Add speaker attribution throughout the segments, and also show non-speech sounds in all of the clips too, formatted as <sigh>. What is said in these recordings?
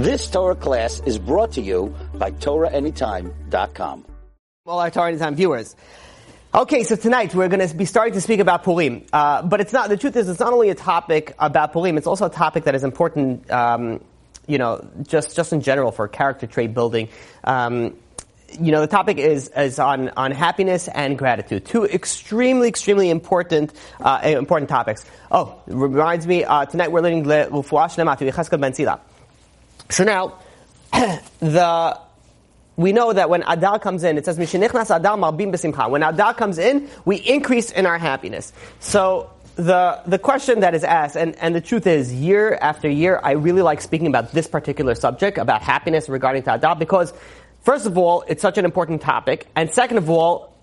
Speaker 1: This Torah class is brought to you by TorahAnytime.com.
Speaker 2: All our Torah Anytime viewers. Okay, so tonight we're going to be starting to speak about Purim, uh, but it's not. The truth is, it's not only a topic about Purim; it's also a topic that is important, um, you know, just just in general for character trait building. Um, you know, the topic is, is on, on happiness and gratitude. Two extremely, extremely important, uh, important topics. Oh, reminds me, uh, tonight we're learning Shlema Ben Tzila. So now, <coughs> the, we know that when Adar comes in, it says, Adar Marbim B'Simcha. When Adar comes in, we increase in our happiness. So, the, the question that is asked, and, and the truth is, year after year, I really like speaking about this particular subject, about happiness regarding to Adar, because First of all, it's such an important topic. And second of all,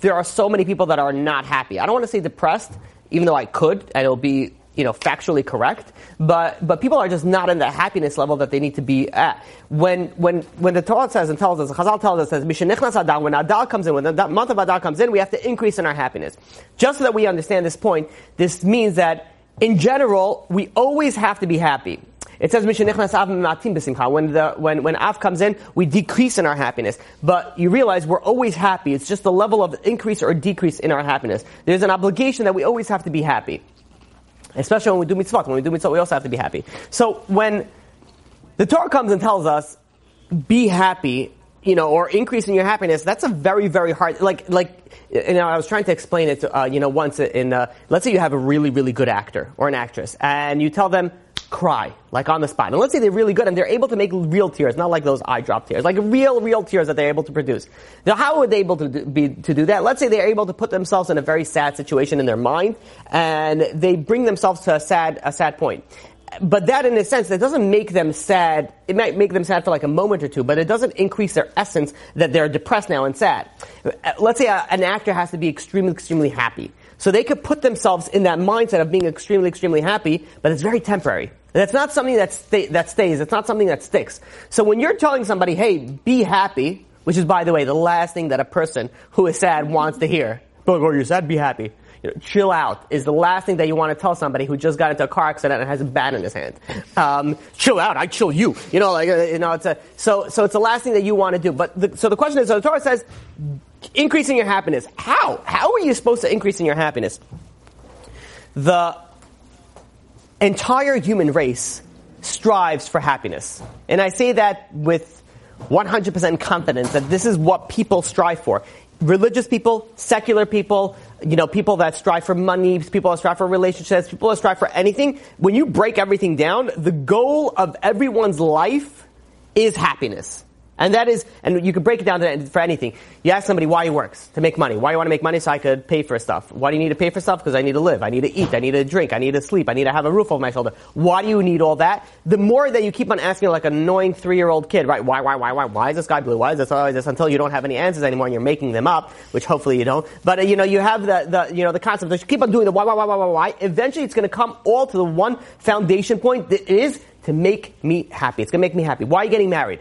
Speaker 2: there are so many people that are not happy. I don't want to say depressed, even though I could, and it'll be, you know, factually correct. But, but people are just not in the happiness level that they need to be at. When, when, when the Torah says and tells us, Chazal tells us, says, Adar, when Adar comes in, when the month of Adar comes in, we have to increase in our happiness. Just so that we understand this point, this means that in general, we always have to be happy. It says when the when when Av comes in, we decrease in our happiness. But you realize we're always happy. It's just the level of increase or decrease in our happiness. There's an obligation that we always have to be happy. Especially when we do mitzvot. When we do mitzvot, we also have to be happy. So when the Torah comes and tells us, be happy, you know, or increase in your happiness, that's a very, very hard, like, like, you know, I was trying to explain it, to, uh, you know, once in, uh, let's say you have a really, really good actor or an actress, and you tell them, cry, like on the spot. And let's say they're really good and they're able to make real tears, not like those eye drop tears, like real, real tears that they're able to produce. Now, how are they able to do, be, to do that? Let's say they're able to put themselves in a very sad situation in their mind and they bring themselves to a sad, a sad point. But that, in a sense, that doesn't make them sad. It might make them sad for like a moment or two, but it doesn't increase their essence that they're depressed now and sad. Let's say a, an actor has to be extremely, extremely happy. So they could put themselves in that mindset of being extremely, extremely happy, but it's very temporary. That's not something that, sta- that stays. It's not something that sticks. So when you're telling somebody, hey, be happy, which is, by the way, the last thing that a person who is sad wants to hear. But, Oh, you're sad, be happy. You know, chill out is the last thing that you want to tell somebody who just got into a car accident and has a bat in his hand. Um, chill out, I chill you. You know, like uh, you know, it's a so so it's the last thing that you want to do. But the, so the question is, so the Torah says, increasing your happiness. How? How are you supposed to increase in your happiness? The entire human race strives for happiness. And I say that with 100% confidence that this is what people strive for. Religious people, secular people, you know, people that strive for money, people that strive for relationships, people that strive for anything. When you break everything down, the goal of everyone's life is happiness. And that is, and you can break it down for anything. You ask somebody why he works, to make money. Why do you want to make money? So I could pay for stuff. Why do you need to pay for stuff? Because I need to live. I need to eat. I need to drink. I need to sleep. I need to have a roof over my shoulder. Why do you need all that? The more that you keep on asking like an annoying three-year-old kid, right? Why, why, why, why? Why is this guy blue? Why is this, why is this? Until you don't have any answers anymore and you're making them up, which hopefully you don't. But, uh, you know, you have the, the, you know, the concept that you keep on doing the why, why, why, why, why, why. Eventually it's going to come all to the one foundation point that is to make me happy. It's going to make me happy. Why are you getting married?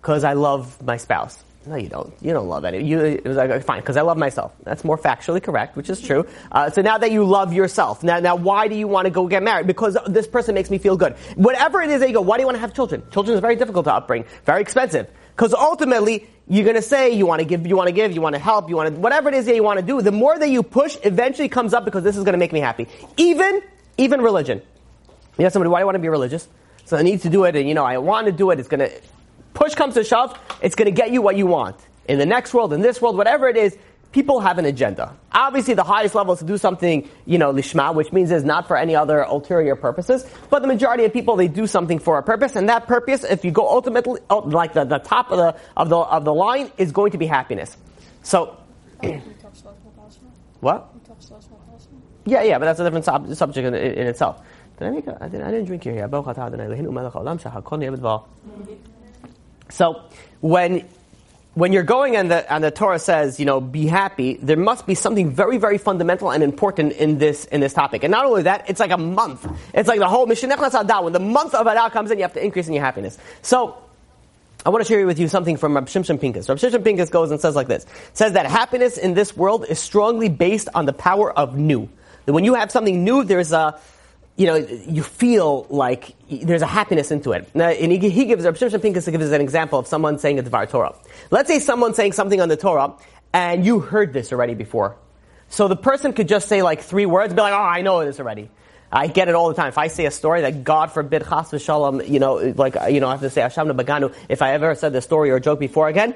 Speaker 2: Because I love my spouse. No, you don't. You don't love any. You, it was like, fine, because I love myself. That's more factually correct, which is true. Uh, so now that you love yourself, now, now why do you want to go get married? Because this person makes me feel good. Whatever it is that you go, why do you want to have children? Children is very difficult to upbring, very expensive. Because ultimately, you're to say you want to give, you want to give, you want to help, you want to, whatever it is that you want to do. The more that you push, eventually comes up because this is to make me happy. Even, even religion. You know, somebody, why do want to be religious? So I need to do it, and you know, I want to do it. It's to push comes to shove, it's going to get you what you want. In the next world, in this world, whatever it is, people have an agenda. Obviously, the highest level is to do something, you know, lishma, which means it's not for any other ulterior purposes. But the majority of people, they do something for a purpose, and that purpose, if you go ultimately, oh, like the, the top of the, of the, of the line, is going to be happiness. So, <clears throat> what? Yeah, yeah, but that's a different sub- subject in, in, itself. Did I make a, I didn't, I didn't drink here. So when when you're going and the, and the Torah says, you know, be happy, there must be something very, very fundamental and important in this, in this topic. And not only that, it's like a month. It's like the whole Mishnech Adar. When the month of Adar comes in, you have to increase in your happiness. So, I want to share with you something from Rab Shimshon Pincus. Rab Shimshon Pincus goes and says like this. Says that happiness in this world is strongly based on the power of new. That when you have something new, there's a, you know, you feel like there's a happiness into it. Now, and he, he gives, Rav Shimshon Pincus gives an example of someone saying a Dvar Torah. Let's say someone's saying something on the Torah, and you heard this already before. So the person could just say like three words, be like, oh, I know this already. I get it all the time. If I say a story that God forbid, chas v'shalom, you know, like, you know, I have to say Hashem Baganu, if I ever said the story or joke before again,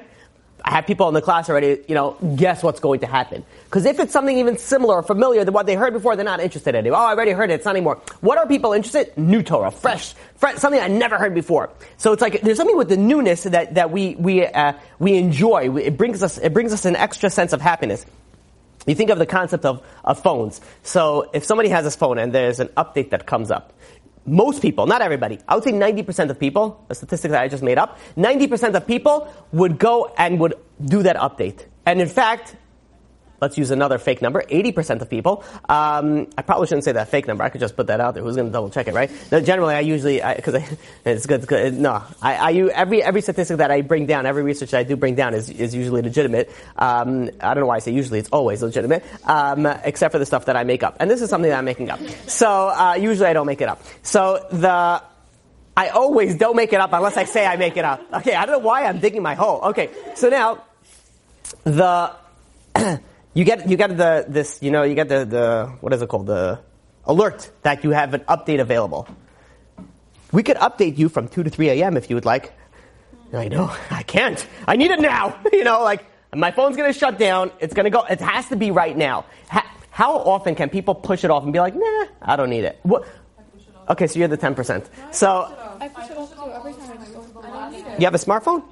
Speaker 2: I have people in the class already, you know, guess what's going to happen. Because if it's something even similar or familiar than what they heard before, they're not interested anymore. Oh, I already heard it, it's not anymore. What are people interested? New Torah, fresh, fresh something I never heard before. So it's like, there's something with the newness that, that we, we, uh, we enjoy. It brings us, it brings us an extra sense of happiness. You think of the concept of, of phones. So if somebody has this phone and there's an update that comes up, most people, not everybody, I would say 90% of people, a statistic that I just made up, 90% of people would go and would do that update. And in fact, let's use another fake number, 80% of people, um, I probably shouldn't say that fake number, I could just put that out there, who's going to double check it, right? No, generally I usually, because <laughs> it's good, it's good, no, I, I, every, every statistic that I bring down, every research that I do bring down is, is usually legitimate. Um, I don't know why I say usually, it's always legitimate, um, except for the stuff that I make up. And this is something that I'm making up. So, uh, usually I don't make it up. So the, I always don't make it up unless I say I make it up. Okay, I don't know why I'm digging my hole. Okay, so now, the, <clears throat> you get you get the this you know you get the the what is it called the alert that you have an update available. We could update you from two to three a.m. if you would like. I know I can't. I need it now. <laughs> you know, like my phone's going to shut down. It's going to go. It has to be right now. how often can people push it off and be like, Nah, I don't need it. What? Okay, so you're the ten percent. So you have a smartphone?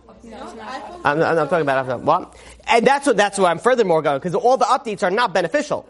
Speaker 2: I'm, I'm, talking about what, and that's what that's why I'm furthermore going because all the updates are not beneficial.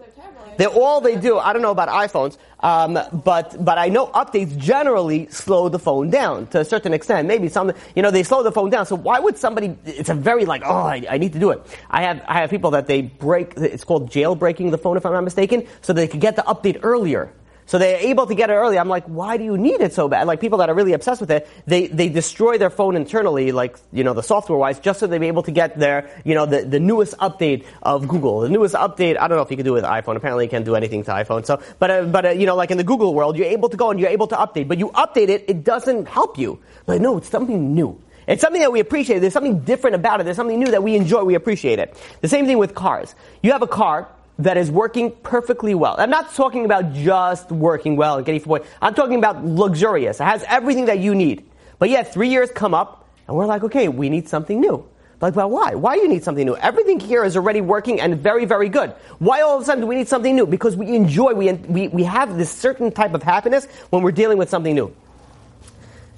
Speaker 2: They're all they do. I don't know about iPhones, um, but but I know updates generally slow the phone down to a certain extent. Maybe some, you know, they slow the phone down. So why would somebody? It's a very like, oh, I, I need to do it. I have I have people that they break. It's called jailbreaking the phone, if I'm not mistaken, so they could get the update earlier. So they're able to get it early. I'm like, why do you need it so bad? Like people that are really obsessed with it, they, they destroy their phone internally, like, you know, the software wise, just so they be able to get their, you know, the, the newest update of Google. The newest update, I don't know if you can do it with iPhone. Apparently you can't do anything to iPhone. So, but, uh, but, uh, you know, like in the Google world, you're able to go and you're able to update, but you update it, it doesn't help you. Like, no, it's something new. It's something that we appreciate. There's something different about it. There's something new that we enjoy. We appreciate it. The same thing with cars. You have a car, that is working perfectly well. I'm not talking about just working well and getting point. I'm talking about luxurious. It has everything that you need. But yet, three years come up, and we're like, okay, we need something new. Like, well, why? Why do you need something new? Everything here is already working and very, very good. Why all of a sudden do we need something new? Because we enjoy, we, we, we have this certain type of happiness when we're dealing with something new.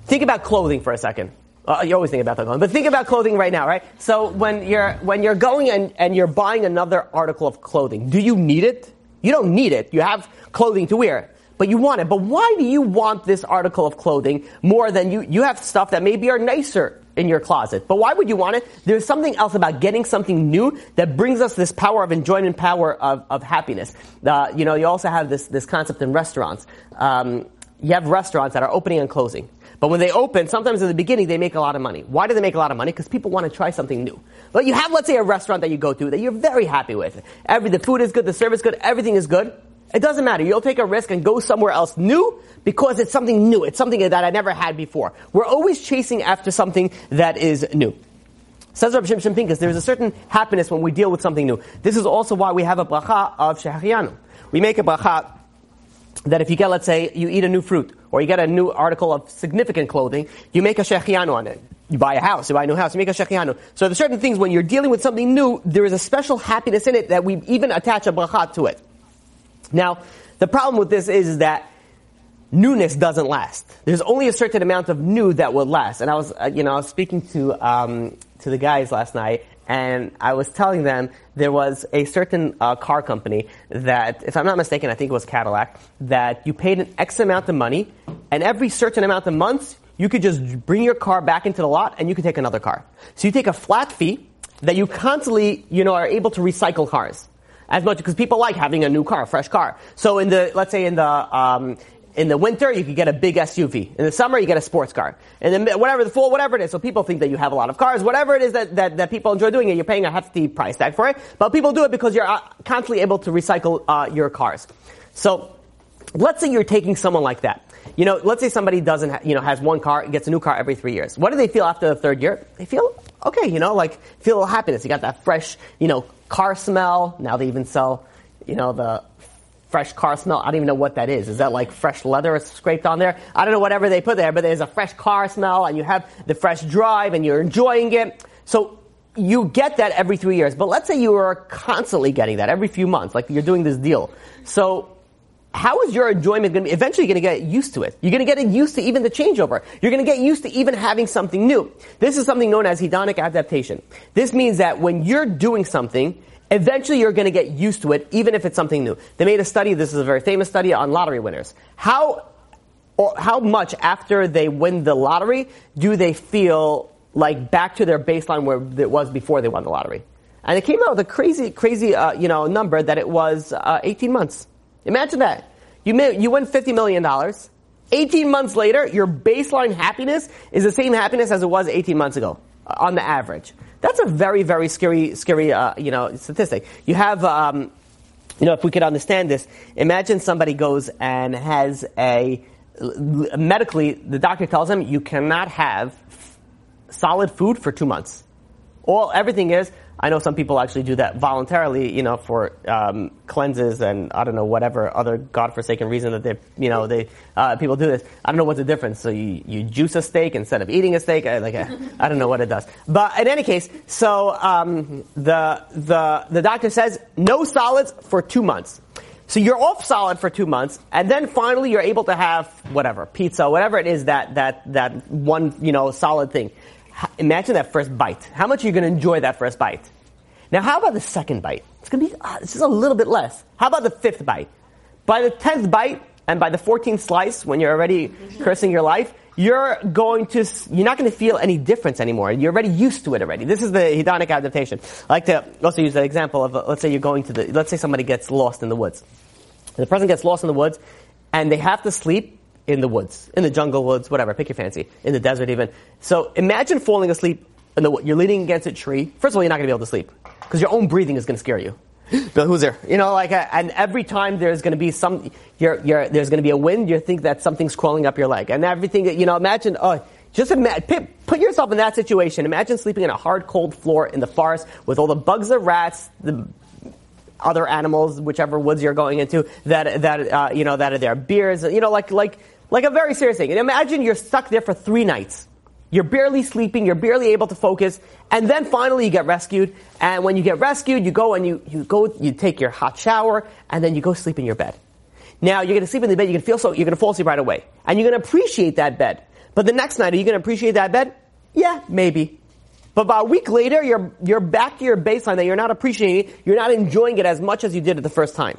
Speaker 2: Think about clothing for a second. Uh, you always think about that, but think about clothing right now, right? So when you're when you're going and, and you're buying another article of clothing, do you need it? You don't need it. You have clothing to wear, but you want it. But why do you want this article of clothing more than you? You have stuff that maybe are nicer in your closet, but why would you want it? There's something else about getting something new that brings us this power of enjoyment, power of, of happiness. Uh, you know, you also have this this concept in restaurants. Um, you have restaurants that are opening and closing. But when they open, sometimes in the beginning they make a lot of money. Why do they make a lot of money? Because people want to try something new. But you have, let's say, a restaurant that you go to that you're very happy with. Every, the food is good, the service is good, everything is good. It doesn't matter. You'll take a risk and go somewhere else new because it's something new. It's something that I never had before. We're always chasing after something that is new. Says Rabbi Shimshon Pincus, there is a certain happiness when we deal with something new. This is also why we have a bracha of Shehachianu. We make a bracha that if you get, let's say, you eat a new fruit, or you get a new article of significant clothing, you make a shechianu on it. You buy a house, you buy a new house, you make a shechianu. So there's certain things when you're dealing with something new, there is a special happiness in it that we even attach a bracha to it. Now, the problem with this is that newness doesn't last. There's only a certain amount of new that will last. And I was, uh, you know, I was speaking to um, to the guys last night, and I was telling them there was a certain uh, car company that, if I'm not mistaken, I think it was Cadillac, that you paid an X amount of money, and every certain amount of months, you could just bring your car back into the lot and you could take another car. So you take a flat fee that you constantly, you know, are able to recycle cars as much because people like having a new car, a fresh car. So in the, let's say in the, um, in the winter, you could get a big SUV. In the summer, you get a sports car. And then whatever the fall, whatever it is. So people think that you have a lot of cars. Whatever it is that, that, that people enjoy doing it, you're paying a hefty price tag for it. But people do it because you're uh, constantly able to recycle uh, your cars. So let's say you're taking someone like that. You know, let's say somebody doesn't, ha- you know, has one car, gets a new car every three years. What do they feel after the third year? They feel okay, you know, like feel happiness. You got that fresh, you know, car smell. Now they even sell, you know, the fresh car smell. I don't even know what that is. Is that like fresh leather scraped on there? I don't know whatever they put there, but there's a fresh car smell and you have the fresh drive and you're enjoying it. So you get that every three years. But let's say you are constantly getting that every few months, like you're doing this deal. So how is your enjoyment going to be eventually going to get used to it? You're going to get used to even the changeover. You're going to get used to even having something new. This is something known as hedonic adaptation. This means that when you're doing something, eventually you're going to get used to it, even if it's something new. They made a study, this is a very famous study on lottery winners. How, or how much after they win the lottery do they feel like back to their baseline where it was before they won the lottery? And it came out with a crazy, crazy, uh, you know, number that it was uh, 18 months. Imagine that. You, may, you win $50 million. 18 months later, your baseline happiness is the same happiness as it was 18 months ago, on the average. That's a very, very scary, scary, uh, you know, statistic. You have, um, you know, if we could understand this, imagine somebody goes and has a, medically, the doctor tells him you cannot have solid food for two months. All, everything is, I know some people actually do that voluntarily, you know, for um, cleanses and I don't know whatever other godforsaken reason that they, you know, they uh, people do this. I don't know what's the difference. So you, you juice a steak instead of eating a steak. I, like I don't know what it does. But in any case, so um, the the the doctor says no solids for two months. So you're off solid for two months, and then finally you're able to have whatever pizza, whatever it is that that that one you know solid thing imagine that first bite. How much are you going to enjoy that first bite? Now, how about the second bite? It's going to be uh, just a little bit less. How about the fifth bite? By the tenth bite and by the fourteenth slice, when you're already cursing your life, you're going to you're not going to feel any difference anymore. You're already used to it already. This is the hedonic adaptation. I like to also use that example of uh, let's say you're going to the let's say somebody gets lost in the woods. The person gets lost in the woods, and they have to sleep in the woods, in the jungle woods, whatever, pick your fancy, in the desert even. So imagine falling asleep in the you're leaning against a tree. First of all, you're not going to be able to sleep because your own breathing is going to scare you. <gasps> Bill, who's there? You know, like, uh, and every time there's going to be some, you're, you're, there's going to be a wind, you think that something's crawling up your leg, and everything. You know, imagine, oh, just imagine, put yourself in that situation. Imagine sleeping in a hard, cold floor in the forest with all the bugs and rats, the other animals, whichever woods you're going into, that that uh, you know that are there, beers, you know, like like like a very serious thing. And imagine you're stuck there for three nights. You're barely sleeping, you're barely able to focus, and then finally you get rescued. And when you get rescued, you go and you, you go, you take your hot shower, and then you go sleep in your bed. Now you're gonna sleep in the bed, you're gonna feel so, you're gonna fall asleep right away. And you're gonna appreciate that bed. But the next night, are you gonna appreciate that bed? Yeah, maybe. But about a week later, you're, you're back to your baseline that you're not appreciating you're not enjoying it as much as you did it the first time.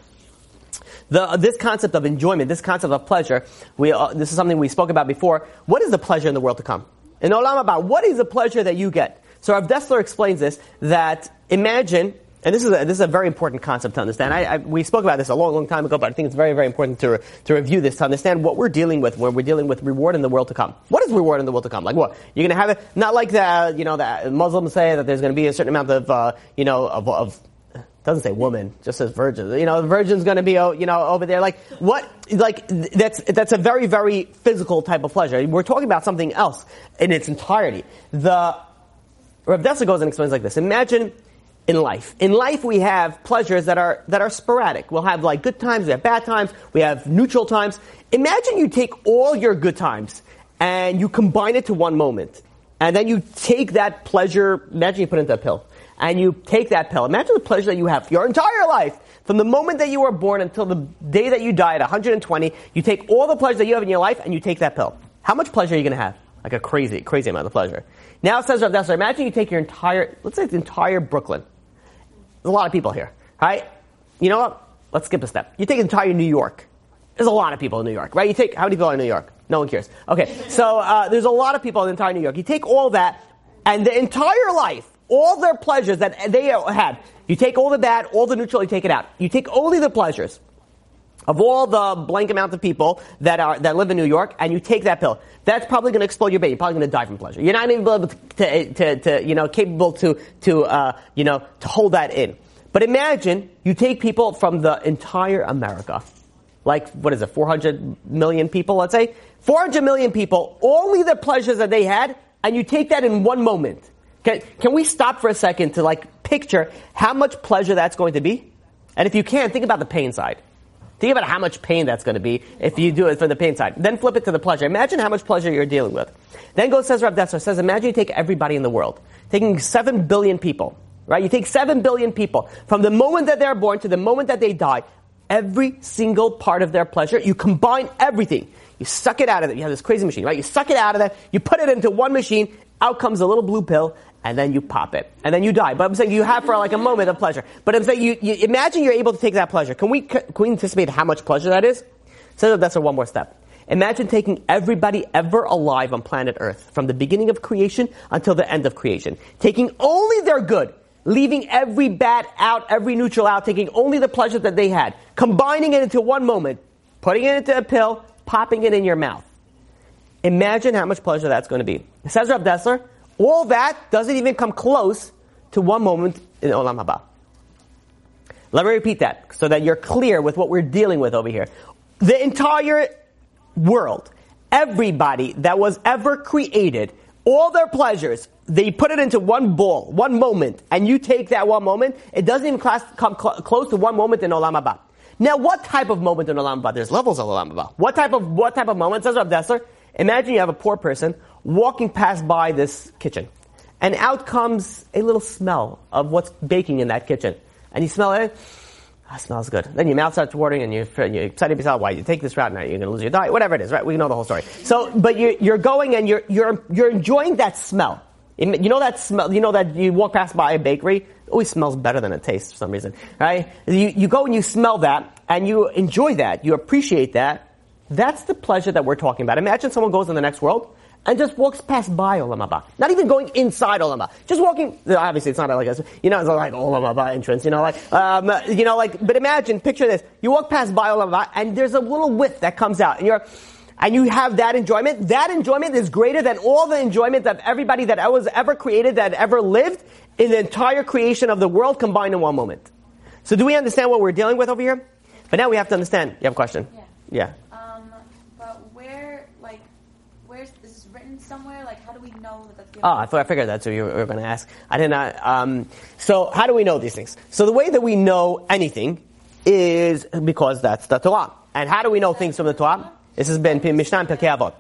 Speaker 2: The, this concept of enjoyment, this concept of pleasure, we, uh, this is something we spoke about before. What is the pleasure in the world to come? In Olam Haba, what is the pleasure that you get? So Rav Dessler explains this, that imagine, and this is a, this is a very important concept to understand. I, I, we spoke about this a long, long time ago, but I think it's very, very important to, to review this to understand what we're dealing with when we're dealing with reward in the world to come. What is reward in the world to come? Like what? You're going to have it, not like the, you know, the Muslims say that there's going to be a certain amount of, uh, you know, of, of doesn't say woman, just says virgin. You know, the virgin's going to be, oh, you know, over there. Like what? Like that's that's a very very physical type of pleasure. We're talking about something else in its entirety. The Rav goes and explains like this: Imagine in life. In life, we have pleasures that are that are sporadic. We'll have like good times, we have bad times, we have neutral times. Imagine you take all your good times and you combine it to one moment, and then you take that pleasure. Imagine you put it into a pill and you take that pill. Imagine the pleasure that you have your entire life. From the moment that you were born until the day that you die at 120, you take all the pleasure that you have in your life and you take that pill. How much pleasure are you going to have? Like a crazy, crazy amount of pleasure. Now it says Rav Dessler, imagine you take your entire, let's say the entire Brooklyn. There's a lot of people here, right? You know what? Let's skip a step. You take entire New York. There's a lot of people in New York, right? You take, how many people are in New York? No one cares. Okay, so uh, there's a lot of people in entire New York. You take all that, and the entire life, all their pleasures that they had. You take all the bad, all the neutral, you take it out. You take only the pleasures of all the blank amount of people that are that live in New York, and you take that pill. That's probably going to explode your baby. You're probably going to die from pleasure. You're not even able to, to, to, to you know capable to to uh, you know to hold that in. But imagine you take people from the entire America, like what is it, 400 million people, let's say, 400 million people, only the pleasures that they had, and you take that in one moment. Can, can we stop for a second to like picture how much pleasure that's going to be? And if you can, think about the pain side. Think about how much pain that's going to be if you do it from the pain side. Then flip it to the pleasure. Imagine how much pleasure you're dealing with. Then goes says Rav Dessler says, imagine you take everybody in the world, taking seven billion people, right? You take seven billion people from the moment that they're born to the moment that they die. Every single part of their pleasure, you combine everything. You suck it out of it. You have this crazy machine, right? You suck it out of that. You put it into one machine. Out comes a little blue pill, and then you pop it, and then you die. But I'm saying you have for like a moment of pleasure. But I'm saying you, you imagine you're able to take that pleasure. Can we can we anticipate how much pleasure that is? So that's a one more step. Imagine taking everybody ever alive on planet Earth from the beginning of creation until the end of creation, taking only their good, leaving every bad out, every neutral out, taking only the pleasure that they had, combining it into one moment, putting it into a pill, popping it in your mouth. Imagine how much pleasure that's going to be. Says Rav Dessler, all that doesn't even come close to one moment in Olam Haba. Let me repeat that so that you're clear with what we're dealing with over here. The entire world, everybody that was ever created, all their pleasures, they put it into one ball, one moment, and you take that one moment, it doesn't even class, come cl- close to one moment in Olam Haba. Now, what type of moment in Olam Haba? There's levels of Olam Haba. What type of, what type of moment? Says Rav Dessler, imagine you have a poor person walking past by this kitchen. And out comes a little smell of what's baking in that kitchen. And you smell it, ah, that smells good. Then your mouth starts watering and you're, you're excited yourself, why you take this route now, you're going to lose your diet, whatever it is, right? We know the whole story. So, but you're, you're going and you're, you're, you're enjoying that smell. You know that smell, you know that you walk past by a bakery, it always smells better than it tastes for some reason, right? You, you go and you smell that and you enjoy that, you appreciate that. That's the pleasure that we're talking about. Imagine someone goes in the next world and just walks past by Olam Haba. Not even going inside Olam Haba. Just walking, obviously it's not like a, you know, it's like Olam Haba entrance, you know, like, um, you know, like, but imagine, picture this. You walk past by Olam Haba and there's a little whiff that comes out and you're, and you have that enjoyment. That enjoyment is greater than all the enjoyment of everybody that was ever created, that ever lived in the entire creation of the world combined in one moment. So do we understand what we're dealing with over here? But now we have to understand. You have a question?
Speaker 3: Yeah. Yeah. Um, but where, like, where's is this written somewhere? Like, how do we know that that's the?
Speaker 2: Oh, I thought I figured that's what you were going to ask. I did not. Um, so how do we know these things? So the way that we know anything is because that's the Torah. And how do we know things from the Torah? This has been Mishnah and Pirkei Avot.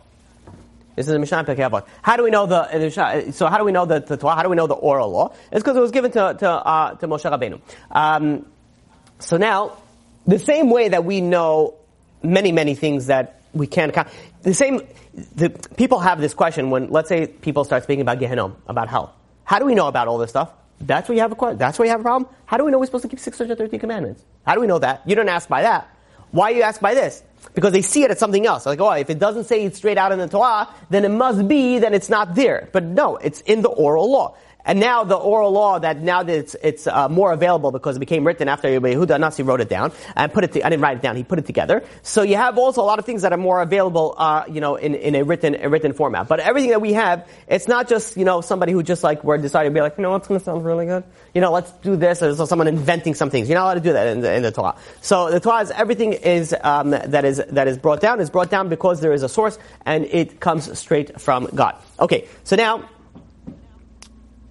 Speaker 2: This is a Mishnah and Pirkei Avot. How do we know the so how do we know the, the Torah? How do we know the oral law? It's because it was given to to, uh, to Moshe Rabbeinu. Um, so now, the same way that we know many many things that we can't count. The same, the, people have this question when, let's say, people start speaking about Gehenom, about hell. How do we know about all this stuff? That's where you have a question. That's where you have a problem. How do we know we're supposed to keep 613 commandments? How do we know that? You don't ask by that. Why you ask by this? Because they see it as something else. Like, oh, if it doesn't say it straight out in the Torah, then it must be that it's not there. But no, it's in the oral law. And now the oral law that now that it's, it's uh, more available because it became written after Yehuda Nasi wrote it down and put it. To, I didn't write it down. He put it together. So you have also a lot of things that are more available, uh, you know, in, in a written a written format. But everything that we have, it's not just you know somebody who just like we're deciding to be like, you know, what's going to sound really good. You know, let's do this. Or someone inventing some things. You're not allowed to do that in the, in the Torah. So the Torah is everything is um, that is that is brought down is brought down because there is a source and it comes straight from God. Okay, so now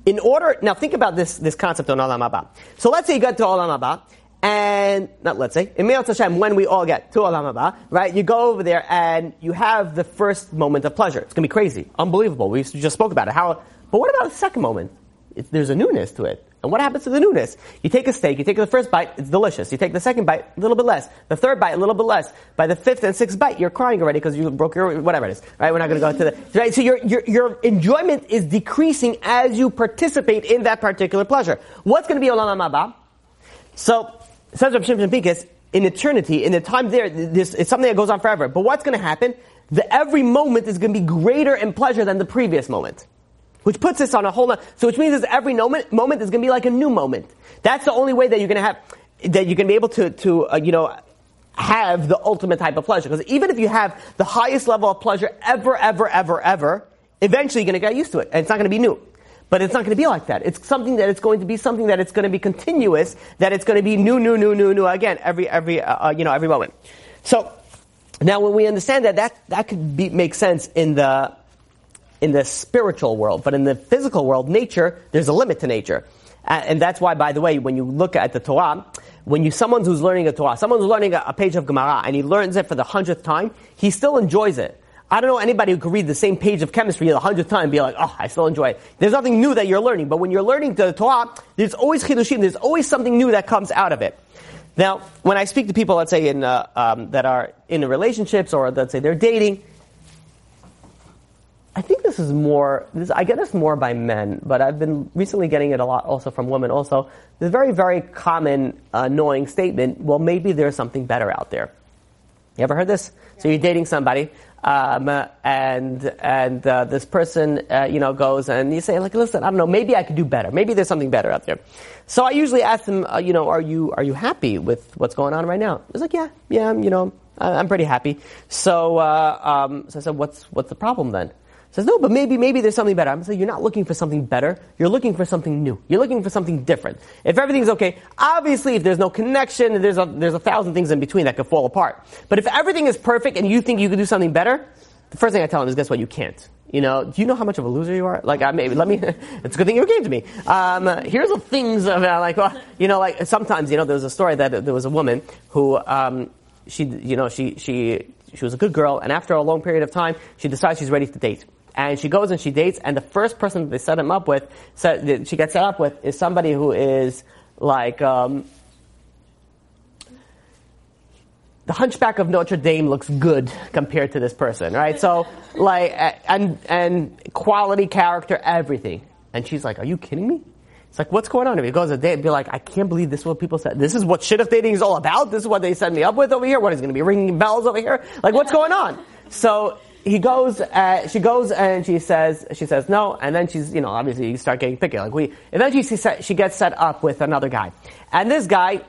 Speaker 2: in order, now think about this, this concept on Olam Haba. So let's say you get to Olam Haba, and, not let's say, in Me'at Hashem, when we all get to Olam Haba, right, you go over there and you have the first moment of pleasure. It's gonna be crazy, unbelievable. We just spoke about it. How, but what about the second moment? It, there's a newness to it. And what happens to the newness? You take a steak, you take the first bite, it's delicious. You take the second bite, a little bit less. The third bite, a little bit less. By the fifth and sixth bite, you're crying already because you broke your, whatever it is. Right? We're not going to go into the, right? So your, your, your enjoyment is decreasing as you participate in that particular pleasure. What's going to be Olam Haba? So, says Rav Shimshon Pincus, in eternity, in the time there, this, it's something that goes on forever. But what's going to happen? The every moment is going to be greater in pleasure than the previous moment which puts us on a whole. So which means that every moment, moment is going to be like a new moment. That's the only way that you're going to have that you're going to be able to to uh, you know have the ultimate type of pleasure. Because even if you have the highest level of pleasure ever, ever, ever, ever, eventually you're going to get used to it, and it's not going to be new. But it's not going to be like that. It's something that it's going to be something that it's going to be continuous. That it's going to be new, new, new, new, new again every every uh, uh you know every moment. So now, when we understand that, that that could be, make sense in the in the spiritual world, but in the physical world, nature, there's a limit to nature, and that's why, by the way, when you look at the Torah, when you someone who's learning a Torah, someone who's learning a, a page of Gemara, and he learns it for the hundredth time, he still enjoys it. I don't know anybody who could read the same page of chemistry the hundredth time and be like, oh, I still enjoy it. There's nothing new that you're learning, but when you're learning the Torah, there's always chidushim, there's always something new that comes out of it. Now, when I speak to people, let's say in uh, um, that are in relationships or let's say they're dating, I think this is more. This, I get this more by men, but I've been recently getting it a lot also from women. Also, the very very common uh, annoying statement. Well, maybe there's something better out there. You ever heard this? So you're dating somebody, um, and and uh, this person, uh, you know, goes and you say like, listen, I don't know, maybe I could do better. Maybe there's something better out there. So I usually ask them, uh, you know, are you are you happy with what's going on right now? It's like, yeah, yeah, I'm, you know, I'm pretty happy. So uh, um, so I said, what's what's the problem then? Says no, but maybe maybe there's something better. I'm saying you're not looking for something better. You're looking for something new. You're looking for something different. If everything's okay, obviously if there's no connection, there's a there's a thousand things in between that could fall apart. But if everything is perfect and you think you could do something better, the first thing I tell them is guess what? You can't. You know, do you know how much of a loser you are? Like, I maybe let me. <laughs> it's a good thing you came to me. Um, here's the things of uh, like, well, you know, like sometimes you know there was a story that there was a woman who um, she you know she she she was a good girl, and after a long period of time, she decides she's ready to date and she goes and she dates, and the first person that they set him up with, set, that she gets set up with, is somebody who is like um, the Hunchback of Notre Dame looks good compared to this person, right? So <laughs> like and and quality, character, everything, and she's like, "Are you kidding me?" It's like, what's going on? If he goes a date, be like, I can't believe this is what people said. This is what shidduch dating is all about. This is what they set me up with over here. What is going to be ringing bells over here? Like, what's going on? So he goes, uh, she goes and she says, she says no, and then she's, you know, obviously you start getting picky. Like we, eventually she, set, she gets set up with another guy. And this guy,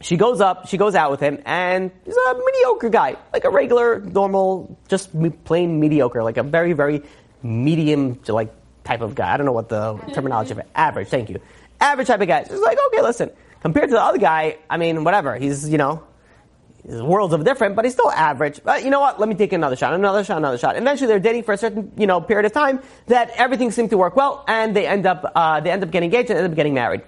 Speaker 2: she goes up, she goes out with him, and he's a mediocre guy. Like a regular, normal, just plain mediocre, like a very, very medium, like, type of guy. I don't know what the terminology of it. Average, thank you. Average type of guy. She's like, okay, listen, compared to the other guy, I mean, whatever. He's, you know, worlds of different, but he's still average. But you know what? Let me take another shot, another shot, another shot. Eventually, they're dating for a certain you know period of time that everything seemed to work well, and they end up uh, they end up getting engaged and end up getting married.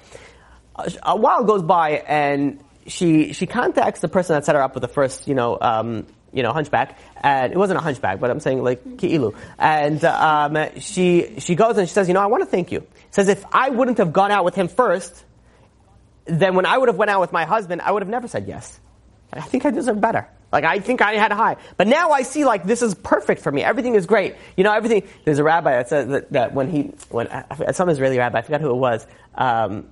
Speaker 2: A, while goes by, and she she contacts the person that set her up with the first you know. Um, you know, hunchback, and it wasn't a hunchback, but I'm saying like ki'ilu. And um, she she goes and she says, you know, I want to thank you. Says if I wouldn't have gone out with him first, then when I would have went out with my husband, I would have never said yes. I think I deserve better. Like I think I had high, but now I see like this is perfect for me. Everything is great. You know, everything. There's a rabbi that said that, that when he when some Israeli rabbi, I forgot who it was. Um,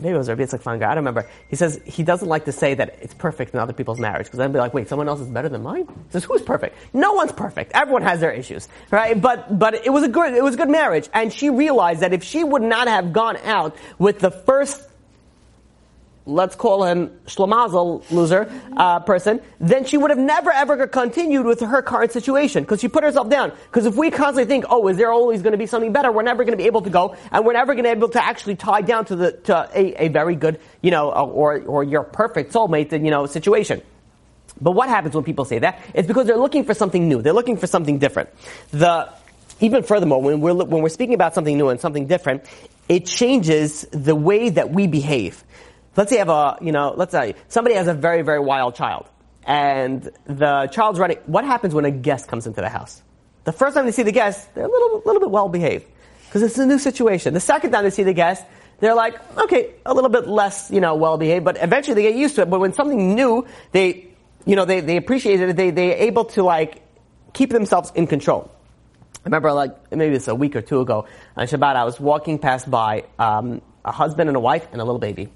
Speaker 2: maybe it was Rabbi Yitzchak Fanger. I don't remember. He says he doesn't like to say that it's perfect in other people's marriage because then be like, wait, someone else is better than mine. He says who's perfect? No one's perfect. Everyone has their issues, right? But but it was a good it was a good marriage, and she realized that if she would not have gone out with the first let's call him Shlomazel loser uh, person, then she would have never ever continued with her current situation because she put herself down. Because if we constantly think, oh, is there always going to be something better? We're never going to be able to go, and we're never going to be able to actually tie down to the to a, a very good, you know, or or your perfect soulmate, you know, situation. But what happens when people say that? It's because they're looking for something new. They're looking for something different. The even furthermore, when we're when we're speaking about something new and something different, it changes the way that we behave. Let's say you have a, you know, let's say somebody has a very, very wild child. And the child's running. What happens when a guest comes into the house? The first time they see the guest, they're a little, little bit well behaved. Because it's a new situation. The second time they see the guest, they're like, okay, a little bit less, you know, well behaved, but eventually they get used to it. But when something new, they, you know, they, they appreciate it, they, they're able to like keep themselves in control. I remember like, maybe it's a week or two ago on Shabbat, I was walking past by, um, a husband and a wife and a little baby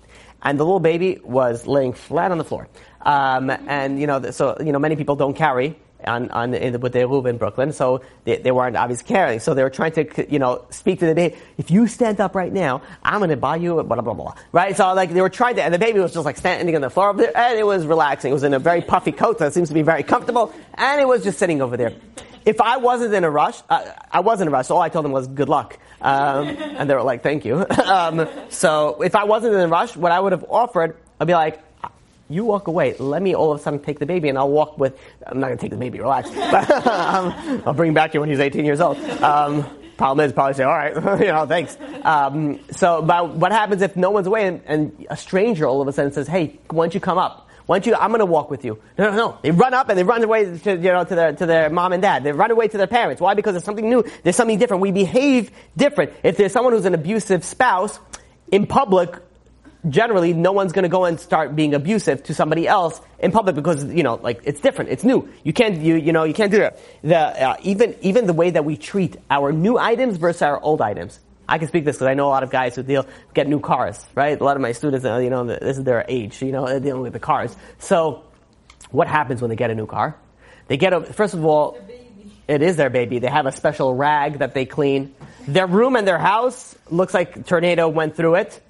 Speaker 2: and the little baby was laying flat on the floor. Um, and you know, so you know, many people don't carry on, on in, with their in Brooklyn, so they, they weren't obviously caring. So they were trying to, you know, speak to the baby. If you stand up right now, I'm going to buy you a blah blah blah. Right? So like they were trying to, and the baby was just like standing on the floor over there, and it was relaxing. It was in a very puffy coat that seems to be very comfortable, and it was just sitting over there. If I wasn't in a rush, uh, I wasn't in a rush. So all I told them was good luck. Um, and they were like, thank you. <laughs> um, so if I wasn't in a rush, what I would have offered, I'd be like, you walk away. Let me all of a sudden take the baby and I'll walk with, I'm not going to take the baby, relax. <laughs> Um, I'll bring him back here when he's 18 years old. Um, problem is probably say, all right, <laughs> you know, thanks. Um, so, but what happens if no one's away and, and a stranger all of a sudden says, hey, why don't you come up? Why don't you, I'm gonna walk with you. No, no, no. They run up and they run away to, you know, to their, to their mom and dad. They run away to their parents. Why? Because there's something new. There's something different. We behave different. If there's someone who's an abusive spouse, in public, generally no one's going to go and start being abusive to somebody else in public because you know like it's different it's new you can't you you know you can't do that the uh, even even the way that we treat our new items versus our old items I can speak this because I know a lot of guys who deal get new cars, right? A lot of my students, uh, you know, this is their age, you know, they're dealing with the cars. So, what happens when they get a new car? They get a first of all, it is their baby. They have a special rag that they clean. Their room and their house looks like tornado went through it,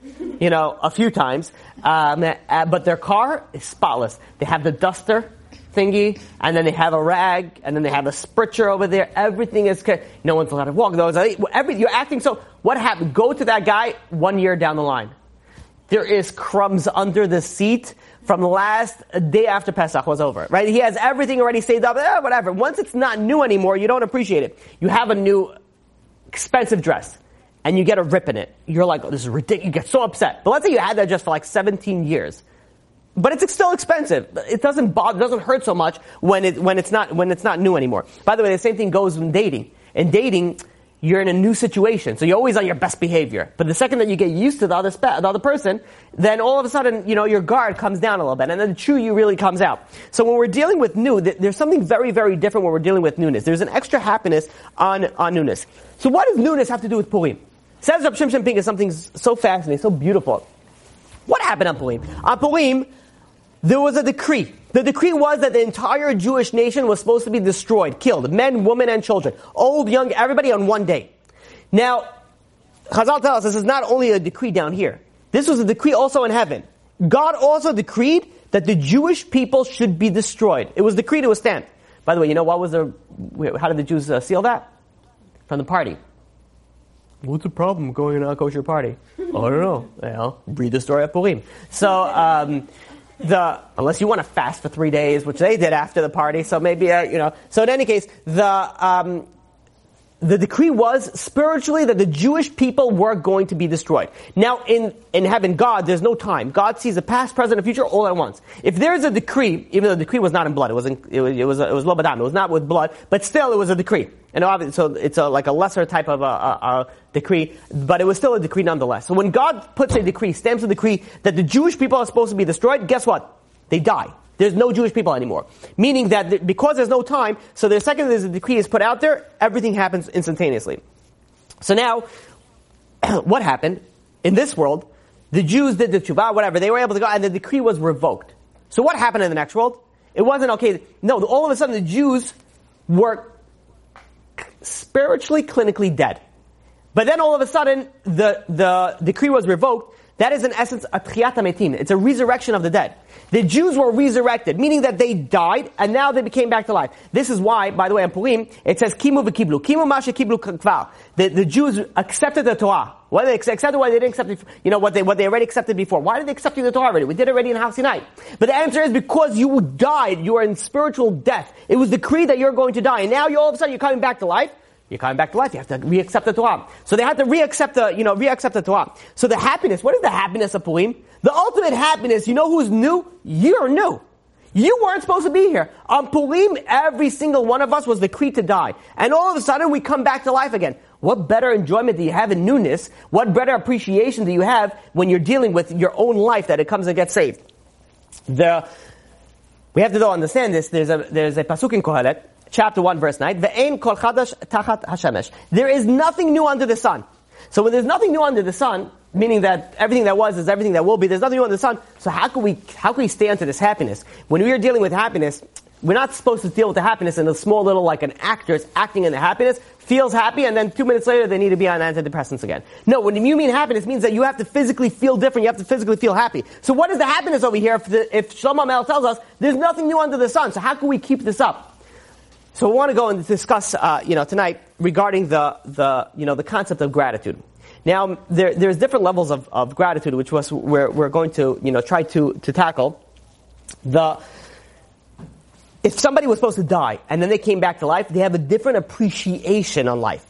Speaker 2: you know, a few times. Um, uh, but their car is spotless. They have the duster thingy, and then they have a rag, and then they have a spritzer over there. Everything is no one's allowed to walk. Those every you're acting so. What happened? Go to that guy one year down the line. There is crumbs under the seat from the last day after Pesach was over, right? He has everything already saved up, eh, whatever. Once it's not new anymore, you don't appreciate it. You have a new expensive dress and you get a rip in it. You're like, oh, this is ridiculous. You get so upset. But let's say you had that just for like 17 years. But it's still expensive. It doesn't bother, it doesn't hurt so much when it, when it's not, when it's not new anymore. By the way, the same thing goes in dating. In dating, you're in a new situation, so you're always on your best behavior. But the second that you get used to the other, spe- the other person, then all of a sudden, you know, your guard comes down a little bit, and then the true you really comes out. So when we're dealing with new, th- there's something very, very different when we're dealing with newness. There's an extra happiness on, on newness. So what does newness have to do with Purim? Says Rab Shimshon Pincus something so fascinating, so beautiful. What happened on Purim? On Purim, there was a decree. The decree was that the entire Jewish nation was supposed to be destroyed, killed, men, women, and children, old, young, everybody on one day. Now, Chazal tells us this is not only a decree down here. This was a decree also in heaven. God also decreed that the Jewish people should be destroyed. It was decreed to a stand. By the way, you know what was the, how did the Jews uh, seal that? From the party. What's the problem going to a kosher party? I don't know. Well, read the story of Purim. So, um, the unless you want to fast for three days, which they did after the party. So maybe uh, you know. So in any case, the um, the decree was spiritually that the Jewish people were going to be destroyed. Now, in, in heaven, God, there's no time. God sees the past, present, and future all at once. If there's a decree, even though the decree was not in blood, it was in, it was, it was, it was lobadam, it was not with blood, but still it was a decree. And obviously, so it's a, like a lesser type of a, a, a decree, but it was still a decree nonetheless. So when God puts a decree, stamps a decree that the Jewish people are supposed to be destroyed, guess what? They die. There's no Jewish people anymore. Meaning that because there's no time, so the second the decree is put out there, everything happens instantaneously. So now, <clears throat> what happened in this world? The Jews did the tshuva, whatever. They were able to go, and the decree was revoked. So what happened in the next world? It wasn't okay. No, all of a sudden the Jews were spiritually, clinically dead. But then all of a sudden, the, the decree was revoked. That is in essence a tchiyat metim. It's a resurrection of the dead. The Jews were resurrected, meaning that they died and now they became back to life. This is why, by the way, in Purim, it says kimu v'kiblu. Kimu masha kiblu kvar. The, the Jews accepted the Torah. Why they accepted? Why they didn't accept it? You know what they what they already accepted before. Why did they accept the Torah already? We did it already in Har Sinai. But the answer is because you died. You are in spiritual death. It was decreed that you're going to die, and now you all of a sudden you're coming back to life. You're coming back to life. You have to re-accept the Torah. So they had to re-accept the, you know, re-accept the Torah. So the happiness, what is the happiness of Purim? The ultimate happiness, you know who's new? You're new. You weren't supposed to be here. On Purim, every single one of us was decreed to die. And all of a sudden, we come back to life again. What better enjoyment do you have in newness? What better appreciation do you have when you're dealing with your own life that it comes and gets saved? The, we have to though understand this. There's a, there's a pasuk in Kohelet, chapter 1, verse 9. Ve'ein kol chadash tachat hashemesh. There is nothing new under the sun. So when there's nothing new under the sun, meaning that everything that was is everything that will be, there's nothing new under the sun, so how can we, how can we stay into this happiness? When we are dealing with happiness, we're not supposed to deal with the happiness in a small little, like an actor is acting in the happiness, feels happy, and then two minutes later they need to be on antidepressants again. No, when you mean happiness, means that you have to physically feel different, you have to physically feel happy. So what is the happiness over here if, the, if Shlomo Mel tells us there's nothing new under the sun, so how can we keep this up? So we want to go and discuss, uh, you know, tonight regarding the, the, you know, the concept of gratitude. Now, there, there's different levels of, of gratitude, which was we're, we're going to, you know, try to, to tackle. The if somebody was supposed to die and then they came back to life, they have a different appreciation on life.